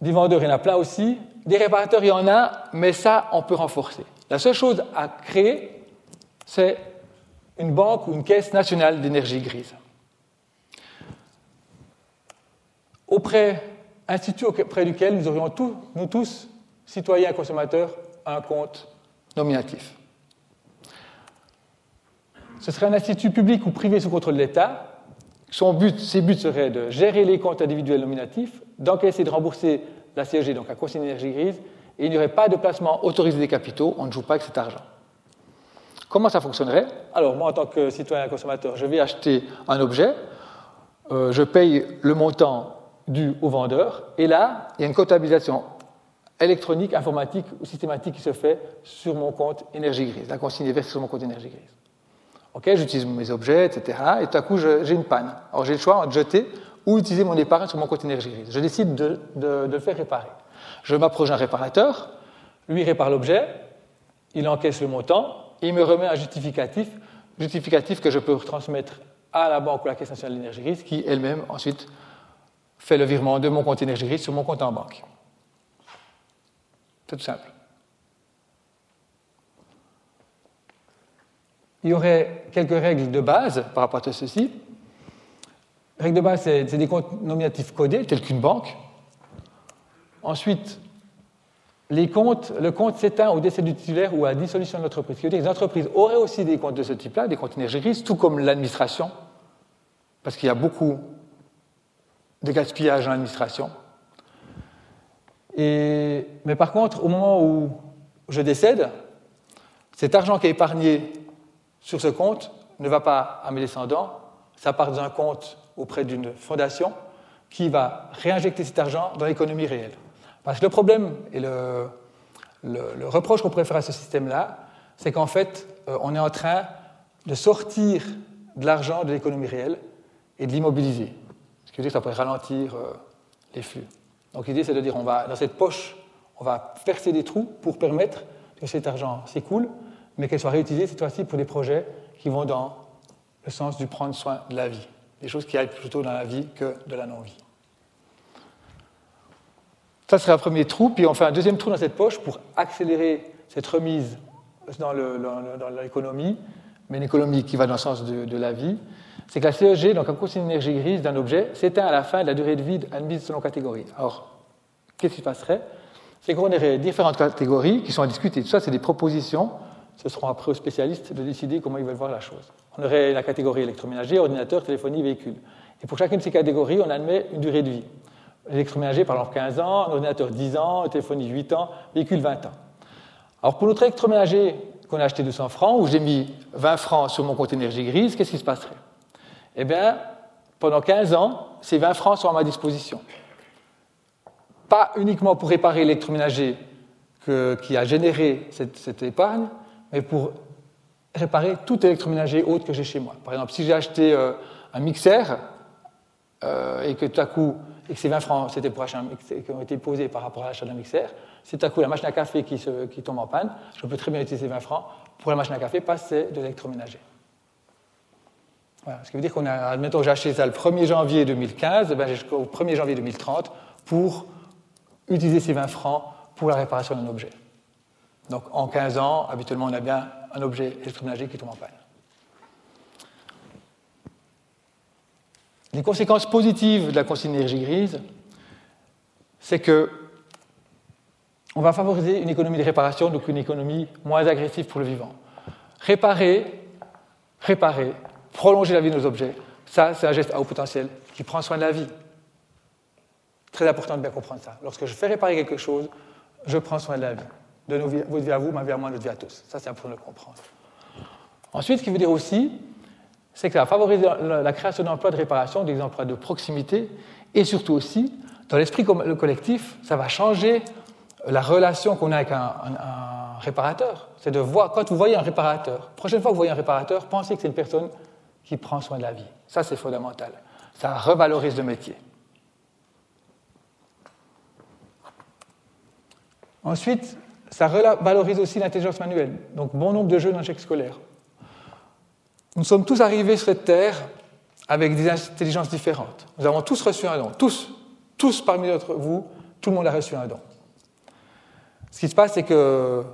Des vendeurs, il y en a plein aussi. Des réparateurs, il y en a, mais ça, on peut renforcer. La seule chose à créer, c'est une banque ou une caisse nationale d'énergie grise. Auprès, institut auprès duquel nous aurions tous, nous tous, citoyens et consommateurs, un compte nominatif. Ce serait un institut public ou privé sous contrôle de l'État. Son but, ses buts seraient de gérer les comptes individuels nominatifs, d'encaisser et de rembourser la CSG, donc la consigne énergie grise, et il n'y aurait pas de placement autorisé des capitaux, on ne joue pas avec cet argent. Comment ça fonctionnerait? Alors, moi, en tant que citoyen consommateur, je vais acheter un objet, euh, je paye le montant dû au vendeur, et là, il y a une comptabilisation électronique, informatique ou systématique qui se fait sur mon compte énergie grise. La consigne versée sur mon compte énergie grise. Ok, j'utilise mes objets, etc. Et tout à coup, j'ai une panne. Alors j'ai le choix de jeter ou utiliser mon épargne sur mon compte énergie grise. Je décide de, le faire réparer. Je m'approche d'un réparateur, lui répare l'objet, il encaisse le montant, et il me remet un justificatif, justificatif que je peux transmettre à la banque ou à la Caisse nationale d'énergie grise, qui elle-même ensuite fait le virement de mon compte énergie grise sur mon compte en banque. Tout simple. il y aurait quelques règles de base par rapport à ceci. Règles de base, c'est des comptes nominatifs codés, tels qu'une banque. Ensuite, les comptes, le compte s'éteint au décès du titulaire ou à la dissolution de l'entreprise. Les entreprises auraient aussi des comptes de ce type-là, des comptes énergie grises, tout comme l'administration, parce qu'il y a beaucoup de gaspillage dans l'administration. Mais par contre, au moment où je décède, cet argent qui est épargné sur ce compte ne va pas à mes descendants, ça part dans un compte auprès d'une fondation qui va réinjecter cet argent dans l'économie réelle. Parce que le problème et le, reproche qu'on pourrait faire à ce système-là, c'est qu'en fait, euh, on est en train de sortir de l'argent de l'économie réelle et de l'immobiliser. Ce qui veut dire que ça pourrait ralentir euh, les flux. Donc l'idée, c'est de dire, on va, dans cette poche, on va percer des trous pour permettre que cet argent s'écoule, mais qu'elle soit réutilisée cette fois-ci pour des projets qui vont dans le sens du prendre soin de la vie, des choses qui aillent plutôt dans la vie que de la non-vie. Ça serait un premier trou, puis on fait un deuxième trou dans cette poche pour accélérer cette remise dans l'économie, mais une économie qui va dans le sens de, la vie. C'est que la CEG, donc un coût d'énergie grise d'un objet, s'éteint à la fin de la durée de vie admise selon catégorie. Alors, qu'est-ce qui se passerait? C'est qu'on aurait différentes catégories qui sont à discuter. Tout ça, c'est des propositions. Ce seront après aux spécialistes de décider comment ils veulent voir la chose. On aurait la catégorie électroménager, ordinateur, téléphonie, véhicule. Et pour chacune de ces catégories, on admet une durée de vie électroménager, par exemple, 15 ans, un ordinateur 10 ans, téléphonie 8 ans, véhicule 20 ans. Alors pour notre électroménager qu'on a acheté 200 francs, où j'ai mis 20 francs sur mon compte énergie grise, qu'est-ce qui se passerait? Eh bien, pendant 15 ans, ces 20 francs sont à ma disposition. Pas uniquement pour réparer l'électroménager qui a généré cette, épargne, mais pour réparer tout électroménager autre que j'ai chez moi. Par exemple, si j'ai acheté euh, un mixeur euh, et que tout à coup et que ces 20 francs, c'était pour acheter qui ont été posés par rapport à l'achat d'un mixeur, c'est à coup la machine à café qui, qui, tombe en panne, je peux très bien utiliser ces 20 francs pour la machine à café passer de l'électroménager. Ce qui veut dire qu'on a, admettons, j'ai acheté ça le 1er janvier 2015, ben jusqu'au 1er janvier 2030 pour utiliser ces 20 francs pour la réparation d'un objet. Donc en 15 ans, habituellement, on a bien un objet électroménager qui tombe en panne. Les conséquences positives de la consigne d'énergie grise, c'est que on va favoriser une économie de réparation, donc une économie moins agressive pour le vivant. Réparer, réparer, prolonger la vie de nos objets, ça, c'est un geste à haut potentiel qui prend soin de la vie. Très important de bien comprendre ça. Lorsque je fais réparer quelque chose, je prends soin de la vie. De nos vies, votre vie à vous, ma vie à moi, notre vie à tous. Ça, c'est important de comprendre. Ensuite, ce qui veut dire aussi c'est que ça va favoriser la création d'emplois de réparation, des emplois de proximité, et surtout aussi, dans l'esprit collectif, ça va changer la relation qu'on a avec un, réparateur. C'est de voir, quand vous voyez un réparateur, prochaine fois que vous voyez un réparateur, pensez que c'est une personne qui prend soin de la vie. Ça, c'est fondamental. Ça revalorise le métier. Ensuite, ça revalorise aussi l'intelligence manuelle. Donc, bon nombre de jeunes en chèque scolaire. Nous sommes tous arrivés sur cette terre avec des intelligences différentes. Nous avons tous reçu un don. Tous, tous parmi vous, tout le monde a reçu un don. Ce qui se passe, c'est que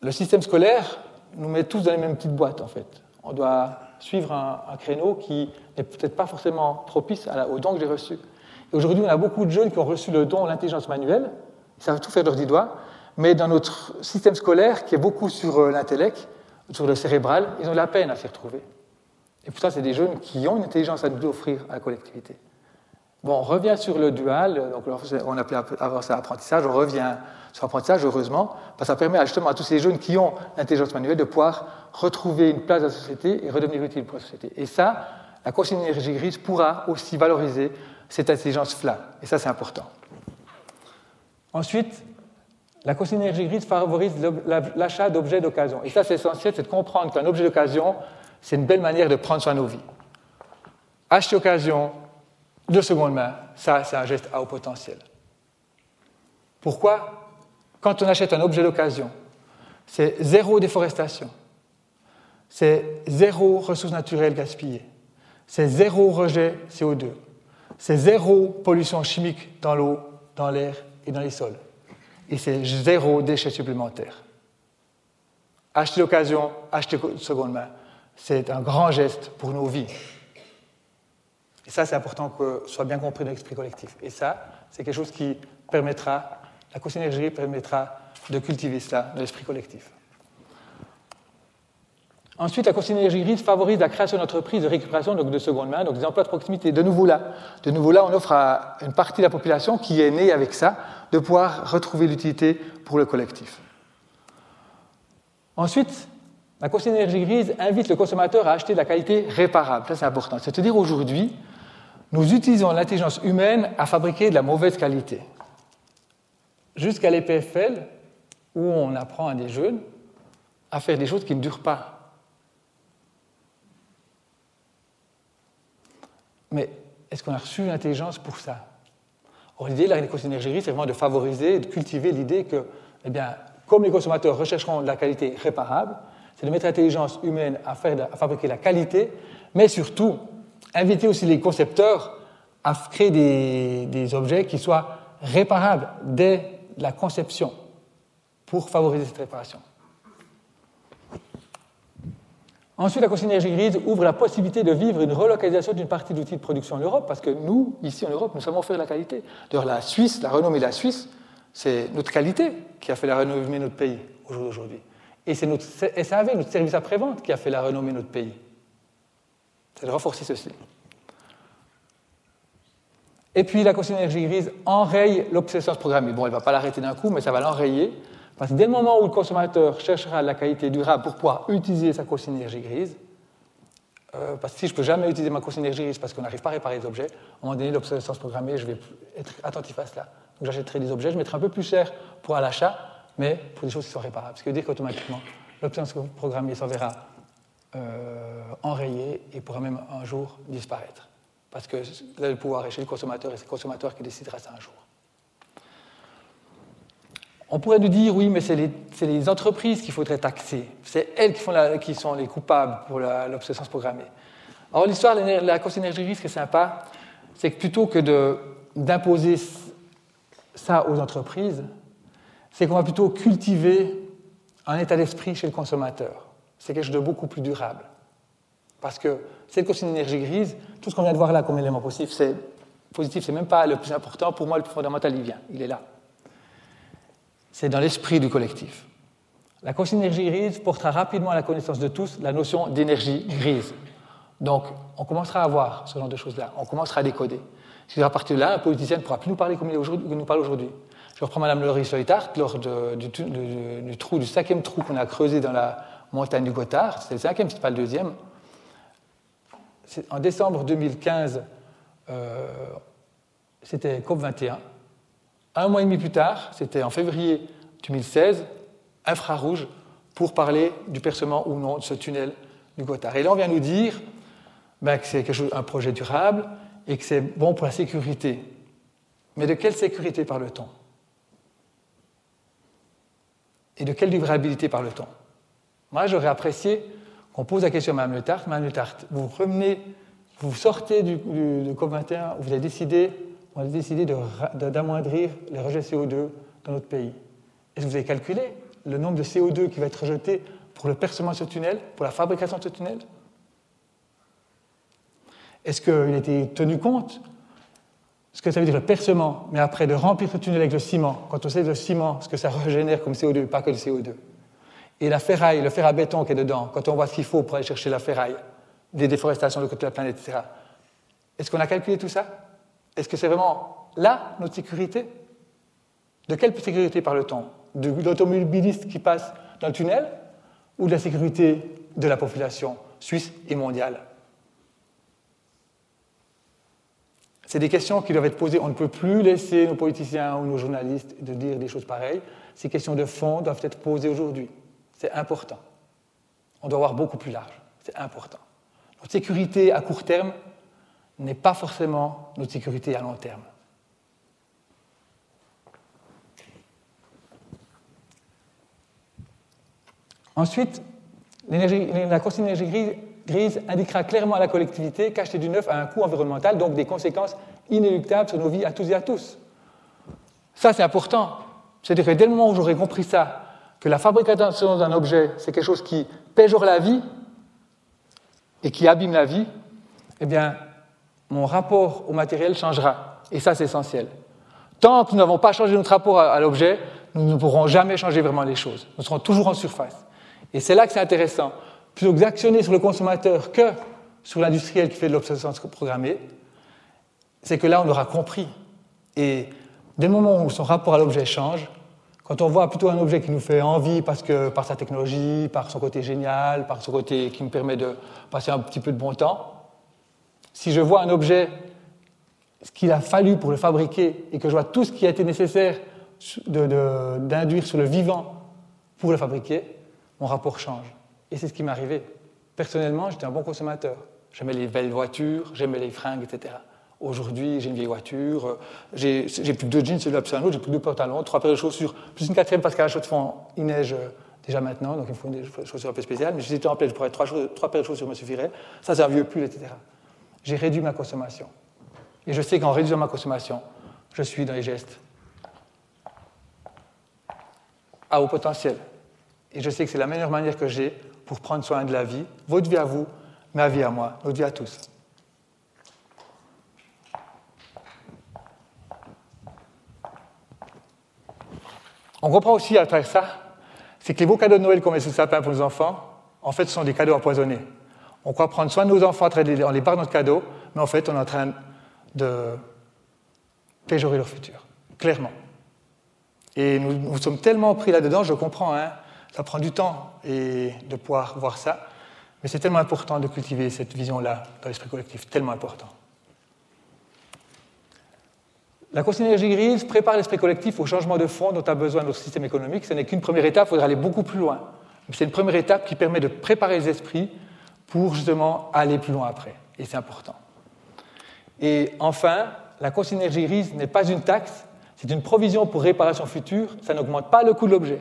le système scolaire nous met tous dans les mêmes petites boîtes, en fait. On doit suivre un, créneau qui n'est peut-être pas forcément propice au don que j'ai reçu. Aujourd'hui, on a beaucoup de jeunes qui ont reçu le don l'intelligence manuelle, ils savent tout faire de leurs dix doigts, mais dans notre système scolaire, qui est beaucoup sur euh, l'intellect, sur le cérébral, ils ont de la peine à s'y retrouver. Et pourtant, c'est des jeunes qui ont une intelligence à nous offrir à la collectivité. Bon, on revient sur le dual, donc on appelait avant ça apprentissage, on revient sur l'apprentissage, heureusement, parce que ça permet justement à tous ces jeunes qui ont l'intelligence manuelle de pouvoir retrouver une place dans la société et redevenir utile pour la société. Et ça, la consigne d'énergie grise pourra aussi valoriser cette intelligence-là. Et ça, c'est important. Ensuite, la consigne d'énergie grise favorise l'achat d'objets d'occasion. Et ça, c'est essentiel, c'est de comprendre qu'un objet d'occasion, c'est une belle manière de prendre soin de nos vies. Acheter occasion, de seconde main, ça, c'est un geste à haut potentiel. Pourquoi? Quand on achète un objet d'occasion, c'est zéro déforestation, c'est zéro ressources naturelles gaspillées, c'est zéro rejet CO2, c'est zéro pollution chimique dans l'eau, dans l'air et dans les sols et c'est zéro déchet supplémentaire. Acheter l'occasion, acheter seconde main, c'est un grand geste pour nos vies. Et ça, c'est important que soit bien compris dans l'esprit collectif. Et ça, c'est quelque chose qui permettra, la co-synergie permettra de cultiver cela dans l'esprit collectif. Ensuite, la co-synergie grise favorise la création d'entreprises de récupération donc de seconde main, donc des emplois de proximité. De nouveau là, de nouveau là, on offre à une partie de la population qui est née avec ça de pouvoir retrouver l'utilité pour le collectif. Ensuite, la co-synergie grise invite le consommateur à acheter de la qualité réparable. Ça, c'est important. C'est-à-dire aujourd'hui, nous utilisons l'intelligence humaine à fabriquer de la mauvaise qualité. Jusqu'à l'EPFL, où on apprend à des jeunes à faire des choses qui ne durent pas. Mais est-ce qu'on a reçu l'intelligence pour ça? L'idée de la c'est vraiment de favoriser, de cultiver l'idée que, eh comme les consommateurs rechercheront de la qualité réparable, c'est de mettre l'intelligence humaine à, faire, à fabriquer la qualité, mais surtout inviter aussi les concepteurs à créer des, objets qui soient réparables dès la conception pour favoriser cette réparation. Ensuite, la co-synergie grise ouvre la possibilité de vivre une relocalisation d'une partie d'outils de production en Europe, parce que nous, ici en Europe, nous savons faire la qualité. D'ailleurs, la Suisse, la renommée de la Suisse, c'est notre qualité qui a fait la renommée de notre pays au jour d'aujourd'hui. Et c'est notre SAV, notre service après-vente, qui a fait la renommée de notre pays. C'est de renforcer ceci. Et puis la co-synergie grise enraye l'obsolescence programmée. Bon, elle ne va pas l'arrêter d'un coup, mais ça va l'enrayer parce que dès le moment où le consommateur cherchera la qualité durable pour pouvoir utiliser sa co-synergie grise, euh, parce que si je ne peux jamais utiliser ma co-synergie grise parce qu'on n'arrive pas à réparer les objets, à un moment donné, l'obsolescence programmée, je vais être attentif à cela. Donc j'achèterai des objets, je mettrai un peu plus cher pour l'achat, mais pour des choses qui sont réparables. Ce qui veut dire qu'automatiquement, l'obsolescence programmée s'en verra euh, enrayée et pourra même un jour disparaître. Parce que là, le pouvoir est chez le consommateur et c'est le consommateur qui décidera ça un jour. On pourrait nous dire, oui, mais c'est les, entreprises qu'il faudrait taxer. C'est elles qui, sont les coupables pour l'obsolescence programmée. Alors l'histoire de la course énergie, ce qui est sympa, c'est que plutôt que d'imposer ça aux entreprises, c'est qu'on va plutôt cultiver un état d'esprit chez le consommateur. C'est quelque chose de beaucoup plus durable. Parce que cette course énergie grise, tout ce qu'on vient de voir là comme élément positif, c'est positif, c'est même pas le plus important. Pour moi, le plus fondamental, il vient, il est là c'est dans l'esprit du collectif. La co-synergie grise portera rapidement à la connaissance de tous la notion d'énergie grise. Donc, on commencera à voir ce genre de choses-là, on commencera à décoder. Si à partir de là, un politicien ne pourra plus nous parler comme il nous parle aujourd'hui. Je reprends Mme Laurie Soitart lors du, trou, du cinquième trou qu'on a creusé dans la montagne du Gothard. C'était le cinquième, ce pas le deuxième. En décembre 2015, euh, c'était COP21. Un mois et demi plus tard, c'était en février 2016, infrarouge pour parler du percement ou non de ce tunnel du Gothard. Et là, on vient nous dire ben, que c'est un projet durable et que c'est bon pour la sécurité. Mais de quelle sécurité parle-t-on? Et de quelle durabilité parle-t-on? Moi, j'aurais apprécié qu'on pose la question à Mme Le Tarte. Mme Le Tarte, vous revenez, vous sortez du, du COP21, vous avez décidé on a décidé d'amoindrir les rejets CO2 dans notre pays. Est-ce que vous avez calculé le nombre de CO2 qui va être rejeté pour le percement de ce tunnel, pour la fabrication de ce tunnel? Est-ce qu'il a été tenu compte? Ce que ça veut dire le percement, mais après de remplir ce tunnel avec le ciment, quand on sait le ciment, ce que ça régénère comme CO2, pas que le CO2. Et la ferraille, le fer à béton qui est dedans, quand on voit ce qu'il faut pour aller chercher la ferraille, des déforestations de côté de la planète, etc. Est-ce qu'on a calculé tout ça? Est-ce que c'est vraiment là notre sécurité? De quelle sécurité parle-t-on? De l'automobiliste qui passe dans le tunnel ou de la sécurité de la population suisse et mondiale? C'est des questions qui doivent être posées. On ne peut plus laisser nos politiciens ou nos journalistes de dire des choses pareilles. Ces questions de fond doivent être posées aujourd'hui. C'est important. On doit voir beaucoup plus large. C'est important. Notre sécurité à court terme, n'est pas forcément notre sécurité à long terme. Ensuite, la consigne d'énergie grise, indiquera clairement à la collectivité qu'acheter du neuf a un coût environnemental, donc des conséquences inéluctables sur nos vies à tous et à tous. Ça, c'est important. C'est-à-dire que dès le moment où j'aurai compris ça, que la fabrication d'un objet, c'est quelque chose qui péjore la vie, et qui abîme la vie, eh bien, mon rapport au matériel changera. Et ça, c'est essentiel. Tant que nous n'avons pas changé notre rapport à, l'objet, nous ne pourrons jamais changer vraiment les choses. Nous serons toujours en surface. Et c'est là que c'est intéressant. Plutôt que d'actionner sur le consommateur que sur l'industriel qui fait de l'obsolescence programmée, c'est que là, on aura compris. Et dès le moment où son rapport à l'objet change, quand on voit plutôt un objet qui nous fait envie parce que, par sa technologie, par son côté génial, par son côté qui nous permet de passer un petit peu de bon temps, si je vois un objet, ce qu'il a fallu pour le fabriquer, et que je vois tout ce qui a été nécessaire d'induire sur le vivant pour le fabriquer, mon rapport change. Et c'est ce qui m'est arrivé. Personnellement, j'étais un bon consommateur. J'aimais les belles voitures, j'aimais les fringues, etc. Aujourd'hui, j'ai une vieille voiture, j'ai plus que deux jeans, celui-là plus un autre, j'ai plus que deux pantalons, trois paires de chaussures, plus une quatrième parce qu'à la chaux de fond, il neige euh, déjà maintenant, donc il me faut des chaussures un peu spéciales. Mais j'étais en pleine, je pourrais trois, trois paires de chaussures me suffiraient. Ça, c'est un vieux pull, etc. J'ai réduit ma consommation. Et je sais qu'en réduisant ma consommation, je suis dans les gestes à haut potentiel. Et je sais que c'est la meilleure manière que j'ai pour prendre soin de la vie, votre vie à vous, ma vie à moi, notre vie à tous. On comprend aussi à travers ça, c'est que les beaux cadeaux de Noël qu'on met sous le sapin pour nos enfants, en fait, ce sont des cadeaux empoisonnés. On croit prendre soin de nos enfants en les barre notre cadeau, mais en fait, on est en train de péjorer leur futur, clairement. Et nous, sommes tellement pris là-dedans, je comprends, hein, ça prend du temps et de pouvoir voir ça, mais c'est tellement important de cultiver cette vision-là dans l'esprit collectif, tellement important. La énergie grise prépare l'esprit collectif au changement de fond dont a besoin notre système économique. Ce n'est qu'une première étape, il faudra aller beaucoup plus loin. C'est une première étape qui permet de préparer les esprits pour justement aller plus loin après. Et c'est important. Et enfin, la énergie grise n'est pas une taxe, c'est une provision pour réparation future. Ça n'augmente pas le coût de l'objet.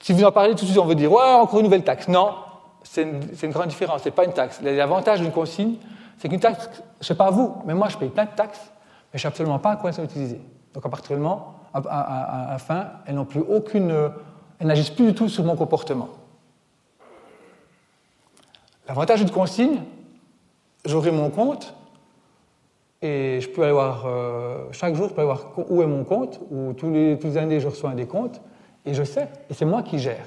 Si vous en parlez tout de suite, on veut dire ouais, encore une nouvelle taxe. Non, c'est une, une, grande différence. Ce n'est pas une taxe. L'avantage d'une consigne, c'est qu'une taxe, je ne sais pas vous, mais moi je paye plein de taxes mais je ne sais absolument pas à quoi elles sont utilisées. Donc, à partir du moment, à, la fin, elles n'ont plus aucune. Elles n'agissent plus du tout sur mon comportement. L'avantage d'une consigne, j'aurai mon compte et je peux aller voir euh, chaque jour, je peux aller voir où est mon compte, ou tous les, toutes les années je reçois un des comptes et je sais, et c'est moi qui gère.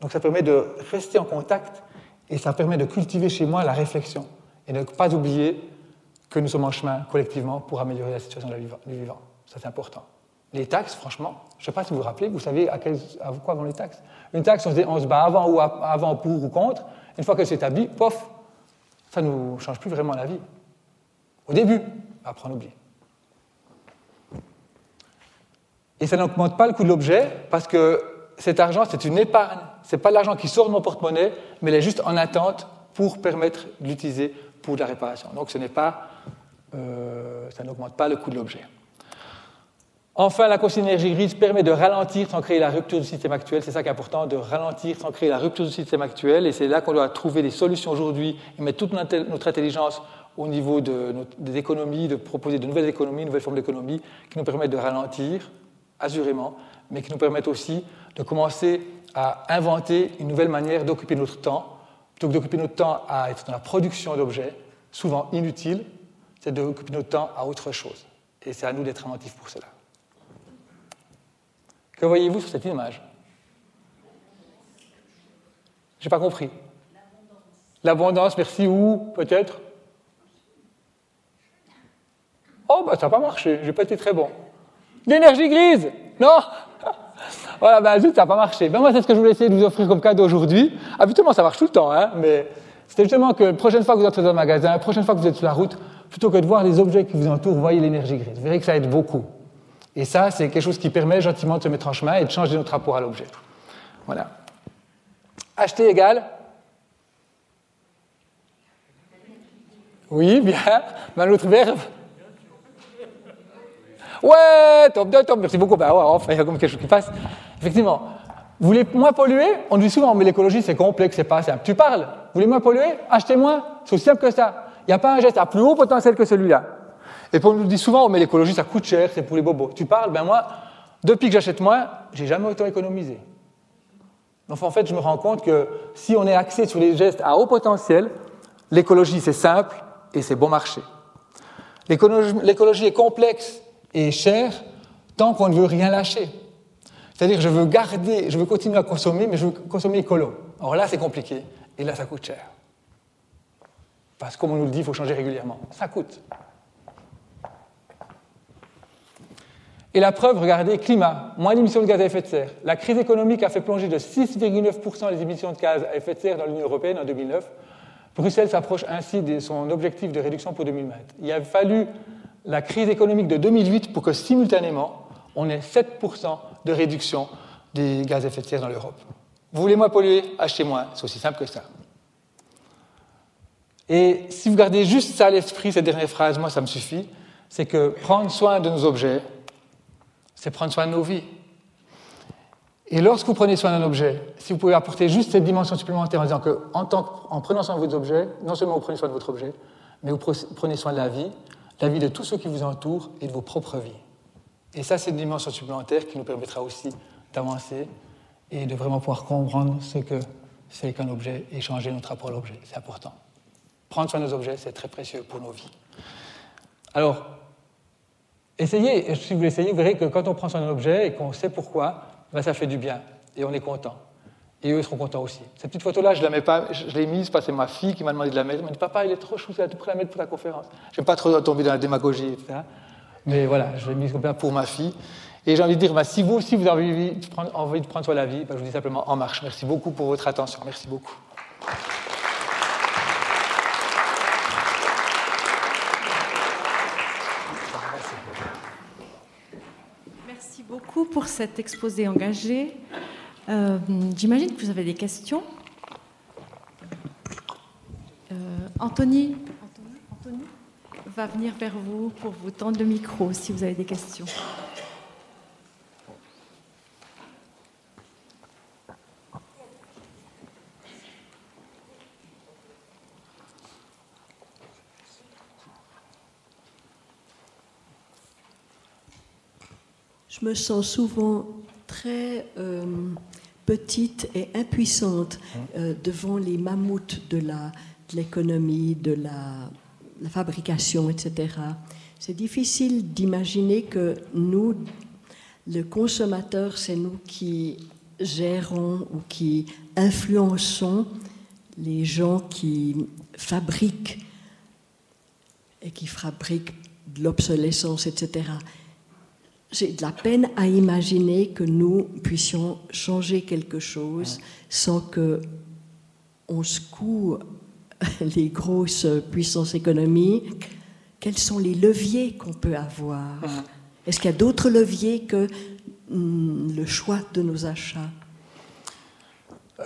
Donc ça permet de rester en contact et ça permet de cultiver chez moi la réflexion et de ne pas oublier que nous sommes en chemin collectivement pour améliorer la situation du vivant. Ça, c'est important. Les taxes, franchement, je ne sais pas si vous vous rappelez, vous savez à, quoi vont les taxes? Une taxe, on se, bat avant, ou avant pour ou contre. Une fois qu'elle s'établit, pof, ça ne nous change plus vraiment la vie. Au début, après on oublie. Et ça n'augmente pas le coût de l'objet parce que cet argent, c'est une épargne. Ce n'est pas l'argent qui sort de mon porte-monnaie, mais il est juste en attente pour permettre de l'utiliser pour la réparation. Donc ce n'est pas euh, ça n'augmente pas le coût de l'objet. Enfin, la consigne-énergie grise permet de ralentir sans créer la rupture du système actuel. C'est ça qui est important, de ralentir sans créer la rupture du système actuel. Et c'est là qu'on doit trouver des solutions aujourd'hui et mettre toute notre intelligence au niveau des économies, de proposer de nouvelles économies, de nouvelles formes d'économie qui nous permettent de ralentir, assurément, mais qui nous permettent aussi de commencer à inventer une nouvelle manière d'occuper notre temps, plutôt que d'occuper notre temps à être dans la production d'objets, souvent inutiles, c'est d'occuper notre temps à autre chose. Et c'est à nous d'être inventifs pour cela. Que voyez-vous sur cette image? J'ai pas compris. L'abondance, merci, où peut-être? Oh, bah ça n'a pas marché, j'ai pas été très bon. L'énergie grise Non? Voilà, ben zut, ça n'a pas marché. Ben moi, c'est ce que je voulais essayer de vous offrir comme cadeau aujourd'hui. Habituellement, ça marche tout le temps, hein, mais c'était justement que la prochaine fois que vous entrez dans le magasin, la prochaine fois que vous êtes sur la route, plutôt que de voir les objets qui vous entourent, voyez l'énergie grise. Vous verrez que ça aide beaucoup. Et ça, c'est quelque chose qui permet gentiment de se mettre en chemin et de changer notre rapport à l'objet. Voilà. Acheter égal. Oui, bien. Mais un autre verbe. Ouais, top, top, top. Merci beaucoup. Ben ouais, enfin, il y a comme quelque chose qui passe. Effectivement. Vous voulez moins polluer? On dit souvent, mais l'écologie, c'est complexe, c'est pas simple. Tu parles Vous voulez moins polluer? Achetez moins. C'est aussi simple que ça. Il n'y a pas un geste à plus haut potentiel que celui-là. Et on nous dit souvent, oh, mais l'écologie, ça coûte cher, c'est pour les bobos. Tu parles, ben moi, depuis que j'achète moins, j'ai jamais autant économisé. Donc en fait, je me rends compte que si on est axé sur les gestes à haut potentiel, l'écologie c'est simple et c'est bon marché. L'écologie est complexe et chère tant qu'on ne veut rien lâcher. C'est-à-dire, je veux garder, je veux continuer à consommer, mais je veux consommer écolo. Alors là, c'est compliqué, et là, ça coûte cher. Parce que, comme on nous le dit, il faut changer régulièrement. Ça coûte. Et la preuve, regardez, climat, moins d'émissions de gaz à effet de serre. La crise économique a fait plonger de 6,9% les émissions de gaz à effet de serre dans l'Union européenne en 2009. Bruxelles s'approche ainsi de son objectif de réduction pour 2020. Il a fallu la crise économique de 2008 pour que simultanément, on ait 7% de réduction des gaz à effet de serre dans l'Europe. Vous voulez moins polluer? Achetez moins. C'est aussi simple que ça. Et si vous gardez juste ça à l'esprit, cette dernière phrase, moi ça me suffit, c'est que prendre soin de nos objets, c'est prendre soin de nos vies. Et lorsque vous prenez soin d'un objet, si vous pouvez apporter juste cette dimension supplémentaire en disant que, en, en prenant soin de vos objets, non seulement vous prenez soin de votre objet, mais vous prenez soin de la vie, la vie de tous ceux qui vous entourent et de vos propres vies. Et ça, c'est une dimension supplémentaire qui nous permettra aussi d'avancer et de vraiment pouvoir comprendre ce que c'est qu'un objet et changer notre rapport à l'objet. C'est important. Prendre soin de nos objets, c'est très précieux pour nos vies. Alors, essayez, si vous l'essayez, vous verrez que quand on prend soin d'un objet et qu'on sait pourquoi, ben ça fait du bien et on est content. Et eux seront contents aussi. Cette petite photo-là, je l'ai mise parce que c'est ma fille qui m'a demandé de la mettre. Elle m'a dit Papa, il est trop chou, tu tout pris la mettre pour ta conférence. Je n'aime pas trop tomber dans la démagogie, etc. Mais voilà, je l'ai mise pour ma fille. Et j'ai envie de dire, bah, si vous aussi vous avez envie de prendre, soin de la vie, bah, je vous dis simplement en marche. Merci beaucoup pour votre attention. Merci beaucoup. Merci beaucoup pour cet exposé engagé. Euh, j'imagine que vous avez des questions. Euh, Anthony, Anthony va venir vers vous pour vous tendre le micro si vous avez des questions. Je me sens souvent très euh, petite et impuissante euh, devant les mammouths de l'économie, de, de la, la, fabrication, etc. C'est difficile d'imaginer que nous, le consommateur, c'est nous qui gérons ou qui influençons les gens qui fabriquent et qui fabriquent de l'obsolescence, etc j'ai de la peine à imaginer que nous puissions changer quelque chose sans que on secoue les grosses puissances économiques. Quels sont les leviers qu'on peut avoir? Est-ce qu'il y a d'autres leviers que hmm, le choix de nos achats?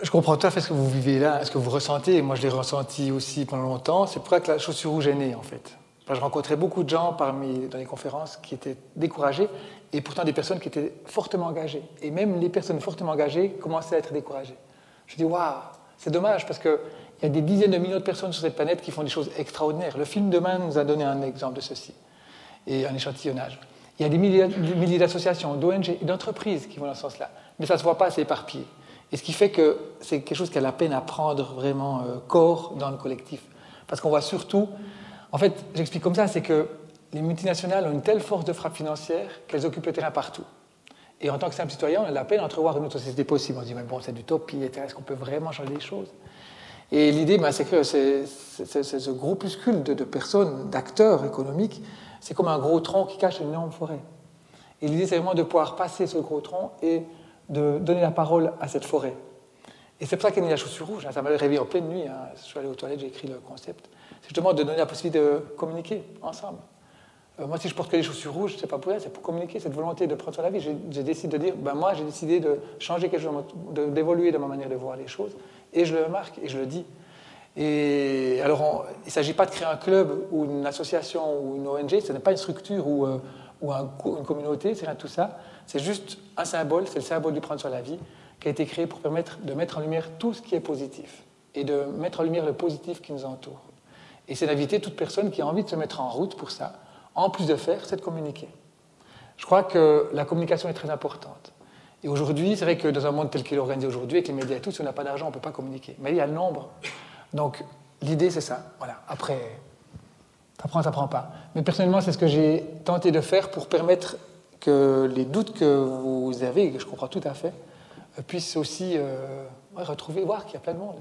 Je comprends tout à fait ce que vous vivez là, ce que vous ressentez. Moi, je l'ai ressenti aussi pendant longtemps. C'est pour ça que la chaussure rouge est née, en fait je rencontrais beaucoup de gens dans les conférences qui étaient découragés et pourtant des personnes qui étaient fortement engagées. Et même les personnes fortement engagées commençaient à être découragées. Je dis, waouh, c'est dommage parce qu'il y a des dizaines de millions de personnes sur cette planète qui font des choses extraordinaires. Le film Demain nous a donné un exemple de ceci et un échantillonnage. Il y a des milliers, d'associations, d'ONG et d'entreprises qui vont dans ce sens-là. Mais ça ne se voit pas, c'est éparpillé. Et ce qui fait que c'est quelque chose qui a la peine à prendre vraiment euh, corps dans le collectif. Parce qu'on voit surtout en fait, j'explique comme ça, c'est que les multinationales ont une telle force de frappe financière qu'elles occupent le terrain partout. Et en tant que simple citoyen, on a la peine d'entrevoir une autre société possible. On se dit, mais bon, c'est d'utopie, est-ce qu'on peut vraiment changer les choses? Et l'idée, ben, c'est que ce groupuscule de, de personnes, d'acteurs économiques, c'est comme un gros tronc qui cache une énorme forêt. Et l'idée, c'est vraiment de pouvoir passer ce gros tronc et de donner la parole à cette forêt. Et c'est pour ça qu'est née la chaussure rouge. Ça m'a réveillé en pleine nuit. Hein. Je suis allé aux toilettes, j'ai écrit le concept justement de donner la possibilité de communiquer ensemble. Euh, moi, si je porte que les chaussures rouges, c'est pas pour ça, c'est pour communiquer, cette volonté de prendre sur la vie. J'ai décidé de dire, ben moi, j'ai décidé de changer quelque chose, d'évoluer dans ma manière de voir les choses, et je le marque et je le dis. Et alors, il ne s'agit pas de créer un club ou une association ou une ONG, ce n'est pas une structure ou, euh, ou une communauté, c'est rien de tout ça. C'est juste un symbole, c'est le symbole du prendre sur la vie, qui a été créé pour permettre de mettre en lumière tout ce qui est positif et de mettre en lumière le positif qui nous entoure. Et c'est d'inviter toute personne qui a envie de se mettre en route pour ça, en plus de faire, c'est de communiquer. Je crois que la communication est très importante. Et aujourd'hui, c'est vrai que dans un monde tel qu'il est organisé aujourd'hui, avec les médias et tout, si on n'a pas d'argent, on ne peut pas communiquer. Mais il y a le nombre. Donc, l'idée, c'est ça. Voilà. Après, ça prend, ça prend pas. Mais personnellement, c'est ce que j'ai tenté de faire pour permettre que les doutes que vous avez, et que je comprends tout à fait, puissent aussi euh, retrouver, voir qu'il y a plein de monde.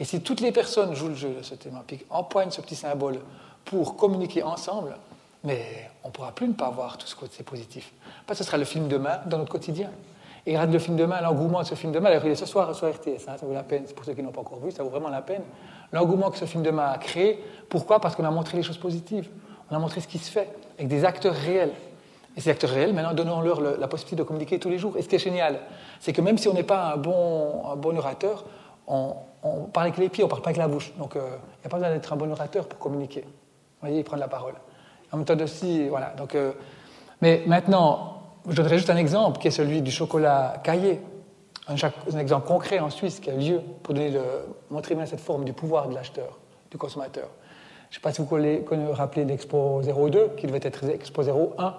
Et si toutes les personnes jouent le jeu de ce thème empoignent ce petit symbole pour communiquer ensemble, mais on ne pourra plus ne pas voir tout ce côté positif. Parce que ce sera le film demain dans notre quotidien. Et grâce le film demain, l'engouement de ce film demain, il est ce soir sur RTS, hein, ça vaut la peine, pour ceux qui n'ont pas encore vu, ça vaut vraiment la peine. L'engouement que ce film demain a créé, pourquoi? Parce qu'on a montré les choses positives, on a montré ce qui se fait, avec des acteurs réels. Et ces acteurs réels, maintenant, donnons-leur la possibilité de communiquer tous les jours. Et ce qui est génial, c'est que même si on n'est pas un bon, un bon orateur, on, parle avec les pieds, on ne parle pas avec la bouche. Donc, euh, il n'y a pas besoin d'être un bon orateur pour communiquer. Vous voyez, prendre la parole. En même aussi, voilà. Donc, euh, mais maintenant, je donnerai juste un exemple qui est celui du chocolat caillé. Un, exemple concret en Suisse qui a lieu pour donner le, montrer bien cette forme du pouvoir de l'acheteur, du consommateur. Je ne sais pas si vous pouvez rappeler l'Expo 02, qui devait être Expo 01.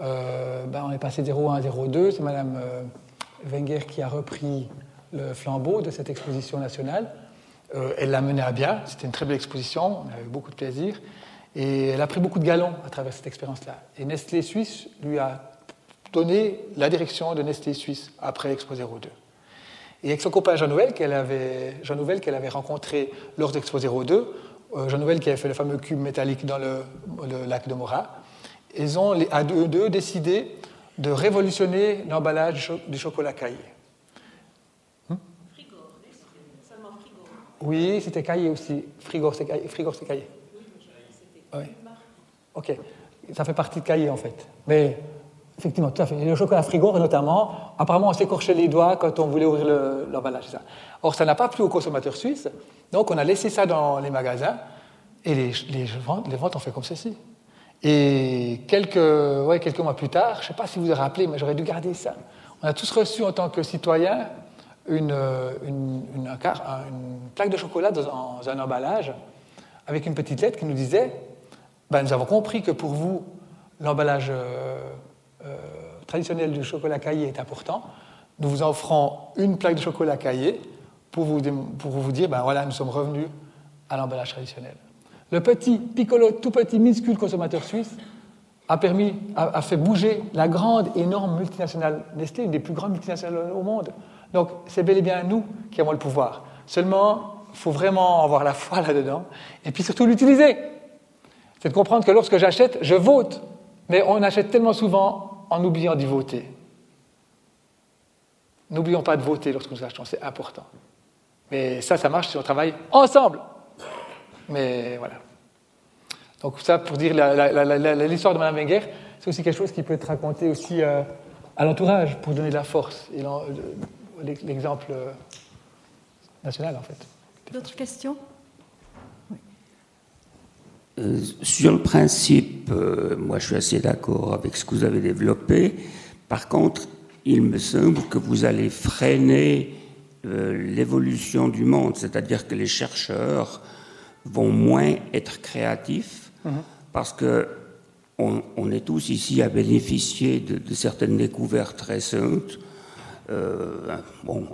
Euh, ben on est passé 01 à 02. C'est euh, Wenger qui a repris le flambeau de cette exposition nationale. Euh, elle l'a menée à bien. C'était une très belle exposition. On a eu beaucoup de plaisir. Et elle a pris beaucoup de galons à travers cette expérience-là. Et Nestlé Suisse lui a donné la direction de Nestlé Suisse après l'Expo 02. Et avec son copain Jean Nouvel, qu'elle avait, Jean avait rencontré lors d'Expo 02, euh, Jean Nouvel qui avait fait le fameux cube métallique dans le, lac de Mora, ils ont à deux, deux décidé de révolutionner l'emballage du chocolat caillé. Oui, c'était caillé aussi. Frigor, c'est caillé. Frigor, caillé. Oui. Ok. Ça fait partie de caillé en fait. Mais Effectivement, tout à fait. Le chocolat frigo, notamment, apparemment, on s'écorchait les doigts quand on voulait ouvrir l'emballage. ça. Or, ça n'a pas plu aux consommateurs suisses, donc on a laissé ça dans les magasins et les, les, ventes, les ventes ont fait comme ceci. Et quelques, ouais, quelques mois plus tard, je ne sais pas si vous vous rappelez, mais j'aurais dû garder ça. On a tous reçu en tant que citoyens une, une plaque de chocolat dans un, emballage avec une petite lettre qui nous disait ben, Nous avons compris que pour vous, l'emballage. Euh, euh, traditionnel du chocolat caillé est important, nous vous offrons une plaque de chocolat caillé pour vous, pour vous dire, ben voilà, nous sommes revenus à l'emballage traditionnel. Le petit piccolo, tout petit, minuscule consommateur suisse a, permis, a, fait bouger la grande, énorme multinationale Nestlé, une des plus grandes multinationales au monde. Donc c'est bel et bien nous qui avons le pouvoir. Seulement, il faut vraiment avoir la foi là-dedans et puis surtout l'utiliser. C'est de comprendre que lorsque j'achète, je vote. Mais on achète tellement souvent en oubliant d'y voter. N'oublions pas de voter lorsque nous achetons, c'est important. Mais ça, ça marche si on travaille ensemble. Mais voilà. Donc ça, pour dire l'histoire de Mme Wenger, c'est aussi quelque chose qui peut être raconté aussi euh, à l'entourage pour donner de la force. L'exemple euh, national, en fait. D'autres questions? Euh, sur le principe, euh, moi je suis assez d'accord avec ce que vous avez développé. Par contre, il me semble que vous allez freiner euh, l'évolution du monde, c'est-à-dire que les chercheurs vont moins être créatifs mhm. parce que on, est tous ici à bénéficier de, certaines découvertes récentes. Bon,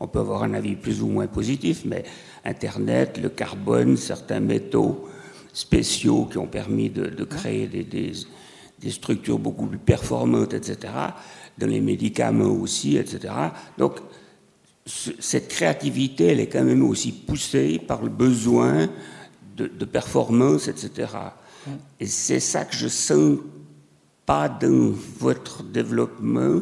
on peut avoir un avis plus ou moins positif, mais Internet, le carbone, certains métaux, spéciaux qui ont permis de, créer des, des, structures beaucoup plus performantes, etc., dans les médicaments aussi, etc. Donc, cette créativité, elle est quand même aussi poussée par le besoin de, de performance, etc. Et c'est ça que je sens pas dans votre développement.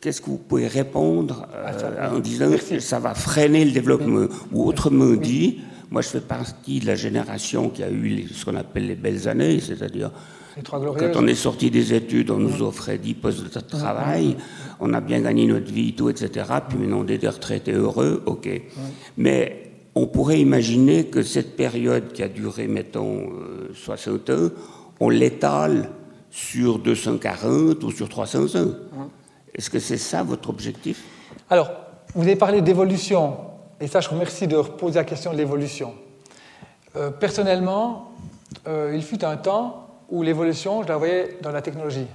Qu'est-ce que vous pouvez répondre ah, euh, en disant que ça va freiner le développement Ou autrement dit, moi, je fais partie de la génération qui a eu ce qu'on appelle les belles années, c'est-à-dire quand on est sorti des études, on nous offrait 10 postes de travail, on a bien gagné notre vie, tout, etc. Puis maintenant, on est des retraités heureux, ok. Mais on pourrait imaginer que cette période qui a duré, mettons, 60 euh, ans, on l'étale sur 240 ou sur 300 ans. Est-ce que c'est ça votre objectif? Alors, vous avez parlé d'évolution. Et ça, je vous remercie de reposer la question de l'évolution. Euh, personnellement, il fut un temps où l'évolution, je la voyais dans la technologie.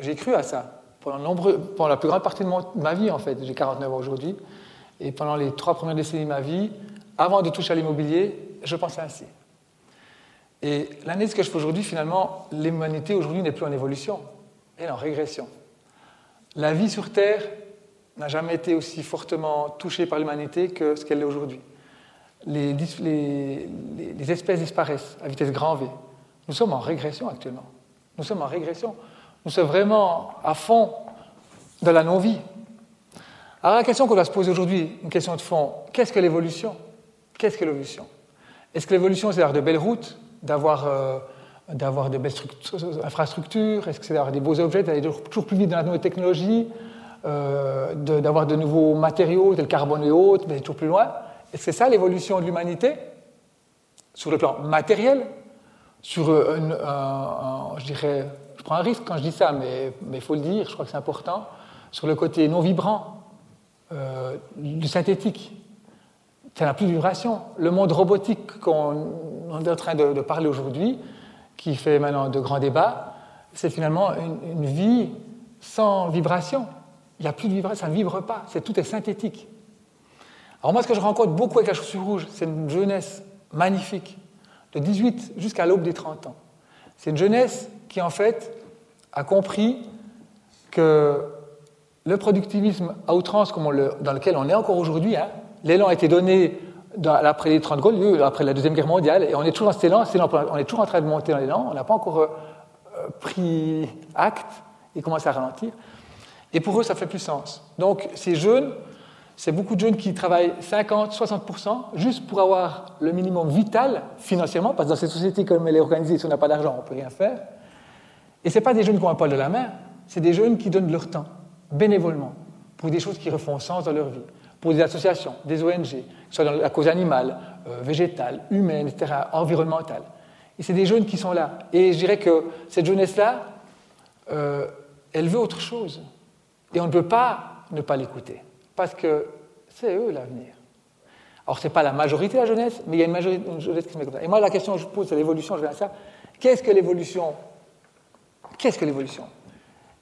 J'ai cru à ça. Pendant la plus grande partie de, de ma vie, en fait, j'ai 49 ans aujourd'hui, et pendant les trois premières décennies de ma vie, avant de toucher à l'immobilier, je pensais ainsi. Et l'analyse que je fais aujourd'hui, finalement, l'humanité aujourd'hui n'est plus en évolution, elle est en régression. La vie sur Terre n'a jamais été aussi fortement touchée par l'humanité que ce qu'elle est aujourd'hui. Les, espèces disparaissent à vitesse grand V. Nous sommes en régression actuellement. Nous sommes en régression. Nous sommes vraiment à fond dans la non-vie. Alors la question qu'on doit se poser aujourd'hui, une question de fond, qu'est-ce que l'évolution? Qu'est-ce que l'évolution? Est-ce que l'évolution, c'est d'avoir de belles routes, d'avoir euh, de belles infrastructures Est-ce que c'est d'avoir des beaux objets, d'aller toujours plus vite dans la nouvelle technologie, euh, d'avoir de, nouveaux matériaux, tel carbone et autres, mais toujours plus loin Est-ce que c'est ça l'évolution de l'humanité? Sur le plan matériel Sur euh, un, je dirais, je prends un risque quand je dis ça, mais il faut le dire, je crois que c'est important, sur le côté non vibrant, euh, du synthétique. Ça n'a plus de vibration. Le monde robotique qu'on est en train de, parler aujourd'hui, qui fait maintenant de grands débats, c'est finalement une, vie sans vibration. Il n'y a plus de vibration, ça ne vibre pas, c'est, tout est synthétique. Alors moi, ce que je rencontre beaucoup avec la chaussure rouge, c'est une jeunesse magnifique, de 18 jusqu'à l'aube des 30 ans. C'est une jeunesse qui, en fait, a compris que le productivisme à outrance dans lequel on est encore aujourd'hui, hein, l'élan a été donné après les 30 Gaules, après la Deuxième Guerre mondiale, et on est toujours dans cet élan, on est toujours en train de monter dans l'élan, on n'a pas encore euh, pris acte et commencé à ralentir. Et pour eux, ça fait plus sens. Donc ces jeunes, c'est beaucoup de jeunes qui travaillent 50, 60% juste pour avoir le minimum vital financièrement, parce que dans cette société comme elle est organisée, si on n'a pas d'argent, on ne peut rien faire. Et ce pas des jeunes qui ont un poil de la main, c'est des jeunes qui donnent leur temps bénévolement pour des choses qui refont sens dans leur vie, pour des associations, des ONG, que ce soit dans la cause animale, euh, végétale, humaine, etc., environnementale. Et c'est des jeunes qui sont là. Et je dirais que cette jeunesse-là, euh, elle veut autre chose. Et on ne peut pas ne pas l'écouter, parce que c'est eux l'avenir. Alors, ce n'est pas la majorité de la jeunesse, mais il y a une, majorité, une jeunesse qui se met comme ça. Et moi, la question que je pose, c'est l'évolution, je viens à ça. Qu'est-ce que l'évolution? Qu'est-ce que l'évolution?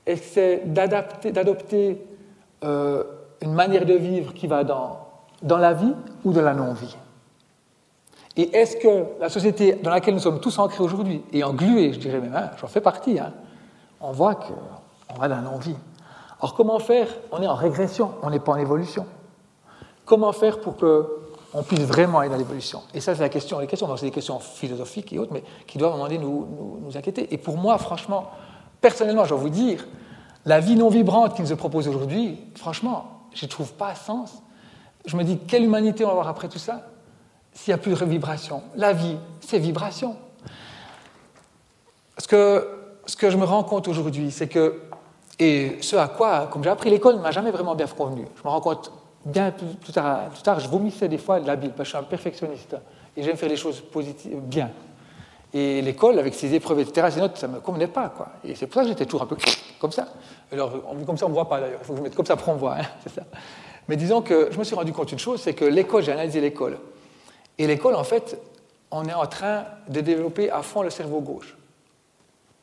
Est-ce que c'est d'adopter euh, une manière de vivre qui va dans, dans la vie ou dans la non-vie Et est-ce que la société dans laquelle nous sommes tous ancrés aujourd'hui, et englués, je dirais même, hein, j'en fais partie, hein, on voit qu'on va dans la non-vie. Alors comment faire? On est en régression, on n'est pas en évolution. Comment faire pour qu'on puisse vraiment aller dans l'évolution? Et ça, c'est la question. Les questions, c'est des questions philosophiques et autres, mais qui doivent à un moment donné nous, nous, nous inquiéter. Et pour moi, franchement, personnellement, je dois vous dire, la vie non vibrante qu'il nous propose aujourd'hui, franchement, je ne trouve pas sens. Je me dis, quelle humanité on va avoir après tout ça s'il n'y a plus de vibration? La vie, c'est vibration. Ce que, ce que je me rends compte aujourd'hui, c'est que, et ce à quoi, comme j'ai appris l'école, ne m'a jamais vraiment bien convenu. Je me rends compte bien plus, tard, plus tard, je vomissais des fois la Bible, parce que je suis un perfectionniste, et j'aime faire les choses positives, bien. Et l'école, avec ses épreuves, etc., ses notes, ça ne me convenait pas. Quoi. Et c'est pour ça que j'étais toujours un peu comme ça. Alors, comme ça, on ne voit pas d'ailleurs. Il faut que je mette comme ça pour on voit. Hein, c'est ça. Mais disons que je me suis rendu compte d'une chose, c'est que l'école, j'ai analysé l'école. Et l'école, en fait, on est en train de développer à fond le cerveau gauche.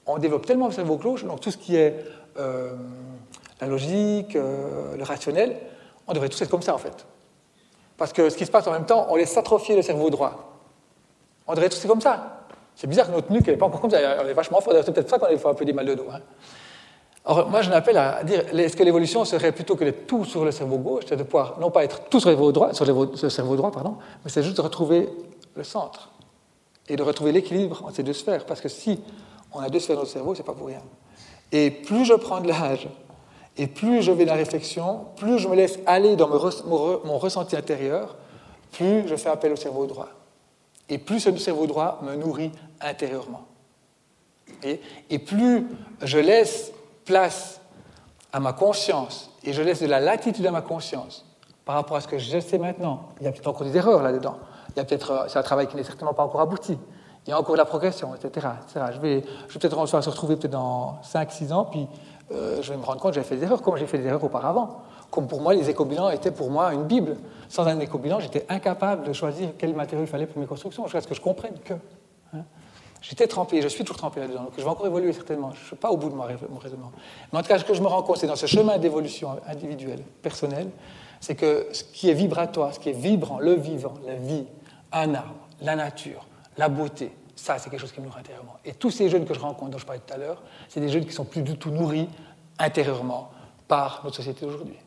On développe tellement le cerveau gauche, donc tout ce qui est euh, la logique, euh, le rationnel, on devrait tous être comme ça, en fait. Parce que ce qui se passe en même temps, on laisse s'atrophier le cerveau droit. On devrait tous être comme ça. C'est bizarre que notre nuque n'est pas encore comme elle est vachement forte. C'est peut-être ça qu'on a un peu des mal de dos. Hein. Alors, moi, je m'appelle à dire est-ce que l'évolution serait plutôt que d'être tout sur le cerveau gauche, c'est de pouvoir non pas être tout sur le cerveau droit, sur le cerveau droit pardon, mais c'est juste de retrouver le centre et de retrouver l'équilibre entre ces deux sphères. Parce que si on a deux sphères dans notre cerveau, c'est pas pour rien. Et plus je prends de l'âge, et plus je vais dans la réflexion, plus je me laisse aller dans mon ressenti intérieur, plus je fais appel au cerveau droit. Et plus ce cerveau droit me nourrit intérieurement. Et, plus je laisse place à ma conscience et je laisse de la latitude à ma conscience par rapport à ce que je sais maintenant, il y a peut-être encore des erreurs là-dedans. Il y a peut-être, euh, c'est un travail qui n'est certainement pas encore abouti. Il y a encore de la progression, etc. Je vais, je vais peut-être se retrouver peut-être dans 5-6 ans, puis euh, je vais me rendre compte que j'ai fait des erreurs, comme j'ai fait des erreurs auparavant. Comme pour moi, les éco-bilans étaient pour moi une Bible. Sans un éco-bilan, j'étais incapable de choisir quel matériau il fallait pour mes constructions, jusqu'à ce que je comprenne que. J'étais trempé, je suis toujours trempé là-dedans, je vais encore évoluer certainement. Je ne suis pas au bout de mon raisonnement. Mais en tout cas, ce que je me rends compte, c'est dans ce chemin d'évolution individuelle, personnelle, c'est que ce qui est vibratoire, ce qui est vibrant, le vivant, la vie, un arbre, la nature, la beauté, ça, c'est quelque chose qui me nourrit intérieurement. Et tous ces jeunes que je rencontre, dont je parlais tout à l'heure, c'est des jeunes qui sont plus du tout nourris intérieurement par notre société d'aujourd'hui.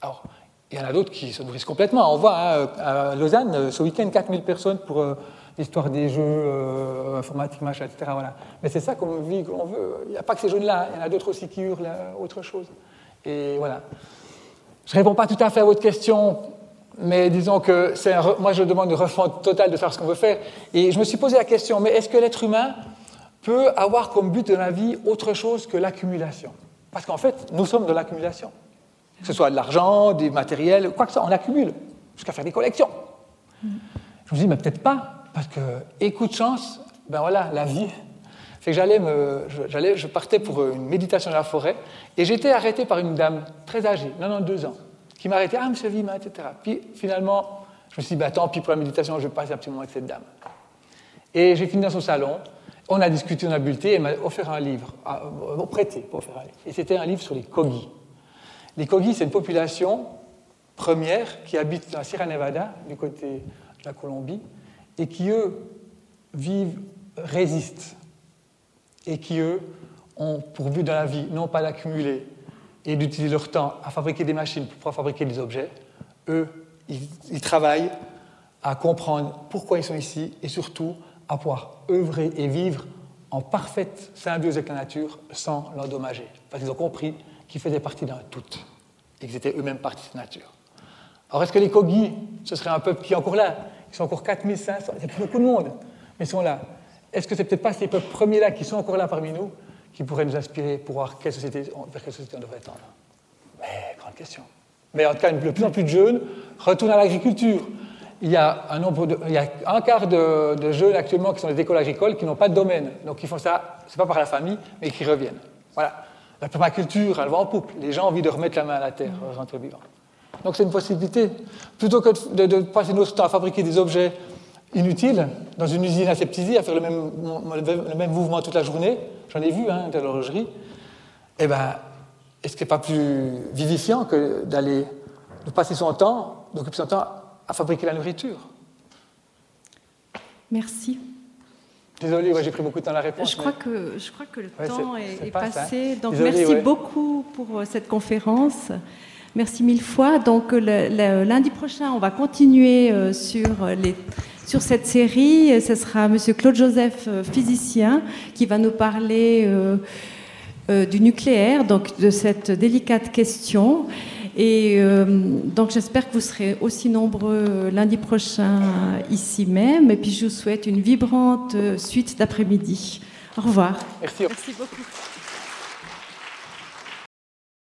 Alors, il y en a d'autres qui se nourrissent complètement. On voit hein, à Lausanne, ce week-end, 4000 personnes pour euh, l'histoire des jeux euh, informatiques, machin, etc. Voilà. Mais c'est ça qu'on vit, qu'on veut. Il n'y a pas que ces jeunes-là, il y en a d'autres aussi qui hurlent autre chose. Et voilà. Je ne réponds pas tout à fait à votre question, mais disons que moi je demande une refonte totale de faire ce qu'on veut faire. Et je me suis posé la question, mais est-ce que l'être humain peut avoir comme but de la vie autre chose que l'accumulation? Parce qu'en fait, nous sommes de l'accumulation. Que ce soit de l'argent, des matériels, quoi que ce soit, on accumule, jusqu'à faire des collections. Je me dis, mais peut-être pas. Parce que, chance, ben voilà, la vie. C'est que j'allais je partais pour une méditation dans la forêt et j'étais arrêté par une dame très âgée, 92 ans, qui m'arrêtait, ah, monsieur Vima, etc. Puis finalement, je me suis dit, ben, tant pis pour la méditation, je vais passer un petit moment avec cette dame. Et j'ai fini dans son salon, on a discuté, on a bulleté, elle m'a offert un livre, ah, euh, prêté pour offrir un livre. Et c'était un livre sur les Kogis. Les Kogis, c'est une population première qui habite dans la Sierra Nevada, du côté de la Colombie, et qui, eux, vivent, résistent, et qui, eux, ont pour but dans la vie, non pas d'accumuler et d'utiliser leur temps à fabriquer des machines pour pouvoir fabriquer des objets, eux, ils, travaillent à comprendre pourquoi ils sont ici et surtout à pouvoir œuvrer et vivre en parfaite symbiose avec la nature sans l'endommager. Parce qu'ils ont compris qu'ils faisaient partie d'un tout et qu'ils étaient eux-mêmes partie de cette nature. Alors est-ce que les Kogi, ce serait un peuple qui est encore là ils sont encore 4500, il y a plus beaucoup de monde, mais ils sont là. Est-ce que c'est peut-être pas ces peuples premiers-là qui sont encore là parmi nous qui pourraient nous inspirer pour voir quelle société, vers quelle société on devrait tendre? Mais, grande question. Mais en tout cas, de plus en plus de jeunes retournent à l'agriculture. Il y a un, nombre de, il y a un quart de, jeunes actuellement qui sont des écoles agricoles qui n'ont pas de domaine. Donc ils font ça, c'est pas par la famille, mais qui reviennent. Voilà. La permaculture, elle va en poupe. Les gens ont envie de remettre la main à la terre, rentrer vivant. Donc c'est une possibilité. Plutôt que de, passer notre temps à fabriquer des objets inutiles dans une usine aseptisée, à faire le même, le même mouvement toute la journée, j'en ai vu hein, de l'horlogerie, eh ben, est-ce que n'est pas plus vivifiant que d'aller de passer son temps, d'occuper son temps à fabriquer la nourriture? Merci. Désolé, j'ai pris beaucoup de temps à la réponse. Je, crois, que, je crois que le temps est, passé. Donc merci beaucoup pour euh, cette conférence. Merci mille fois. Donc le, lundi prochain, on va continuer euh, sur, les, sur cette série. Ce sera Monsieur Claude Joseph, euh, physicien, qui va nous parler euh, du nucléaire, donc de cette délicate question. Et donc j'espère que vous serez aussi nombreux lundi prochain ici même. Et puis je vous souhaite une vibrante suite d'après-midi. Au revoir. Merci. Merci beaucoup.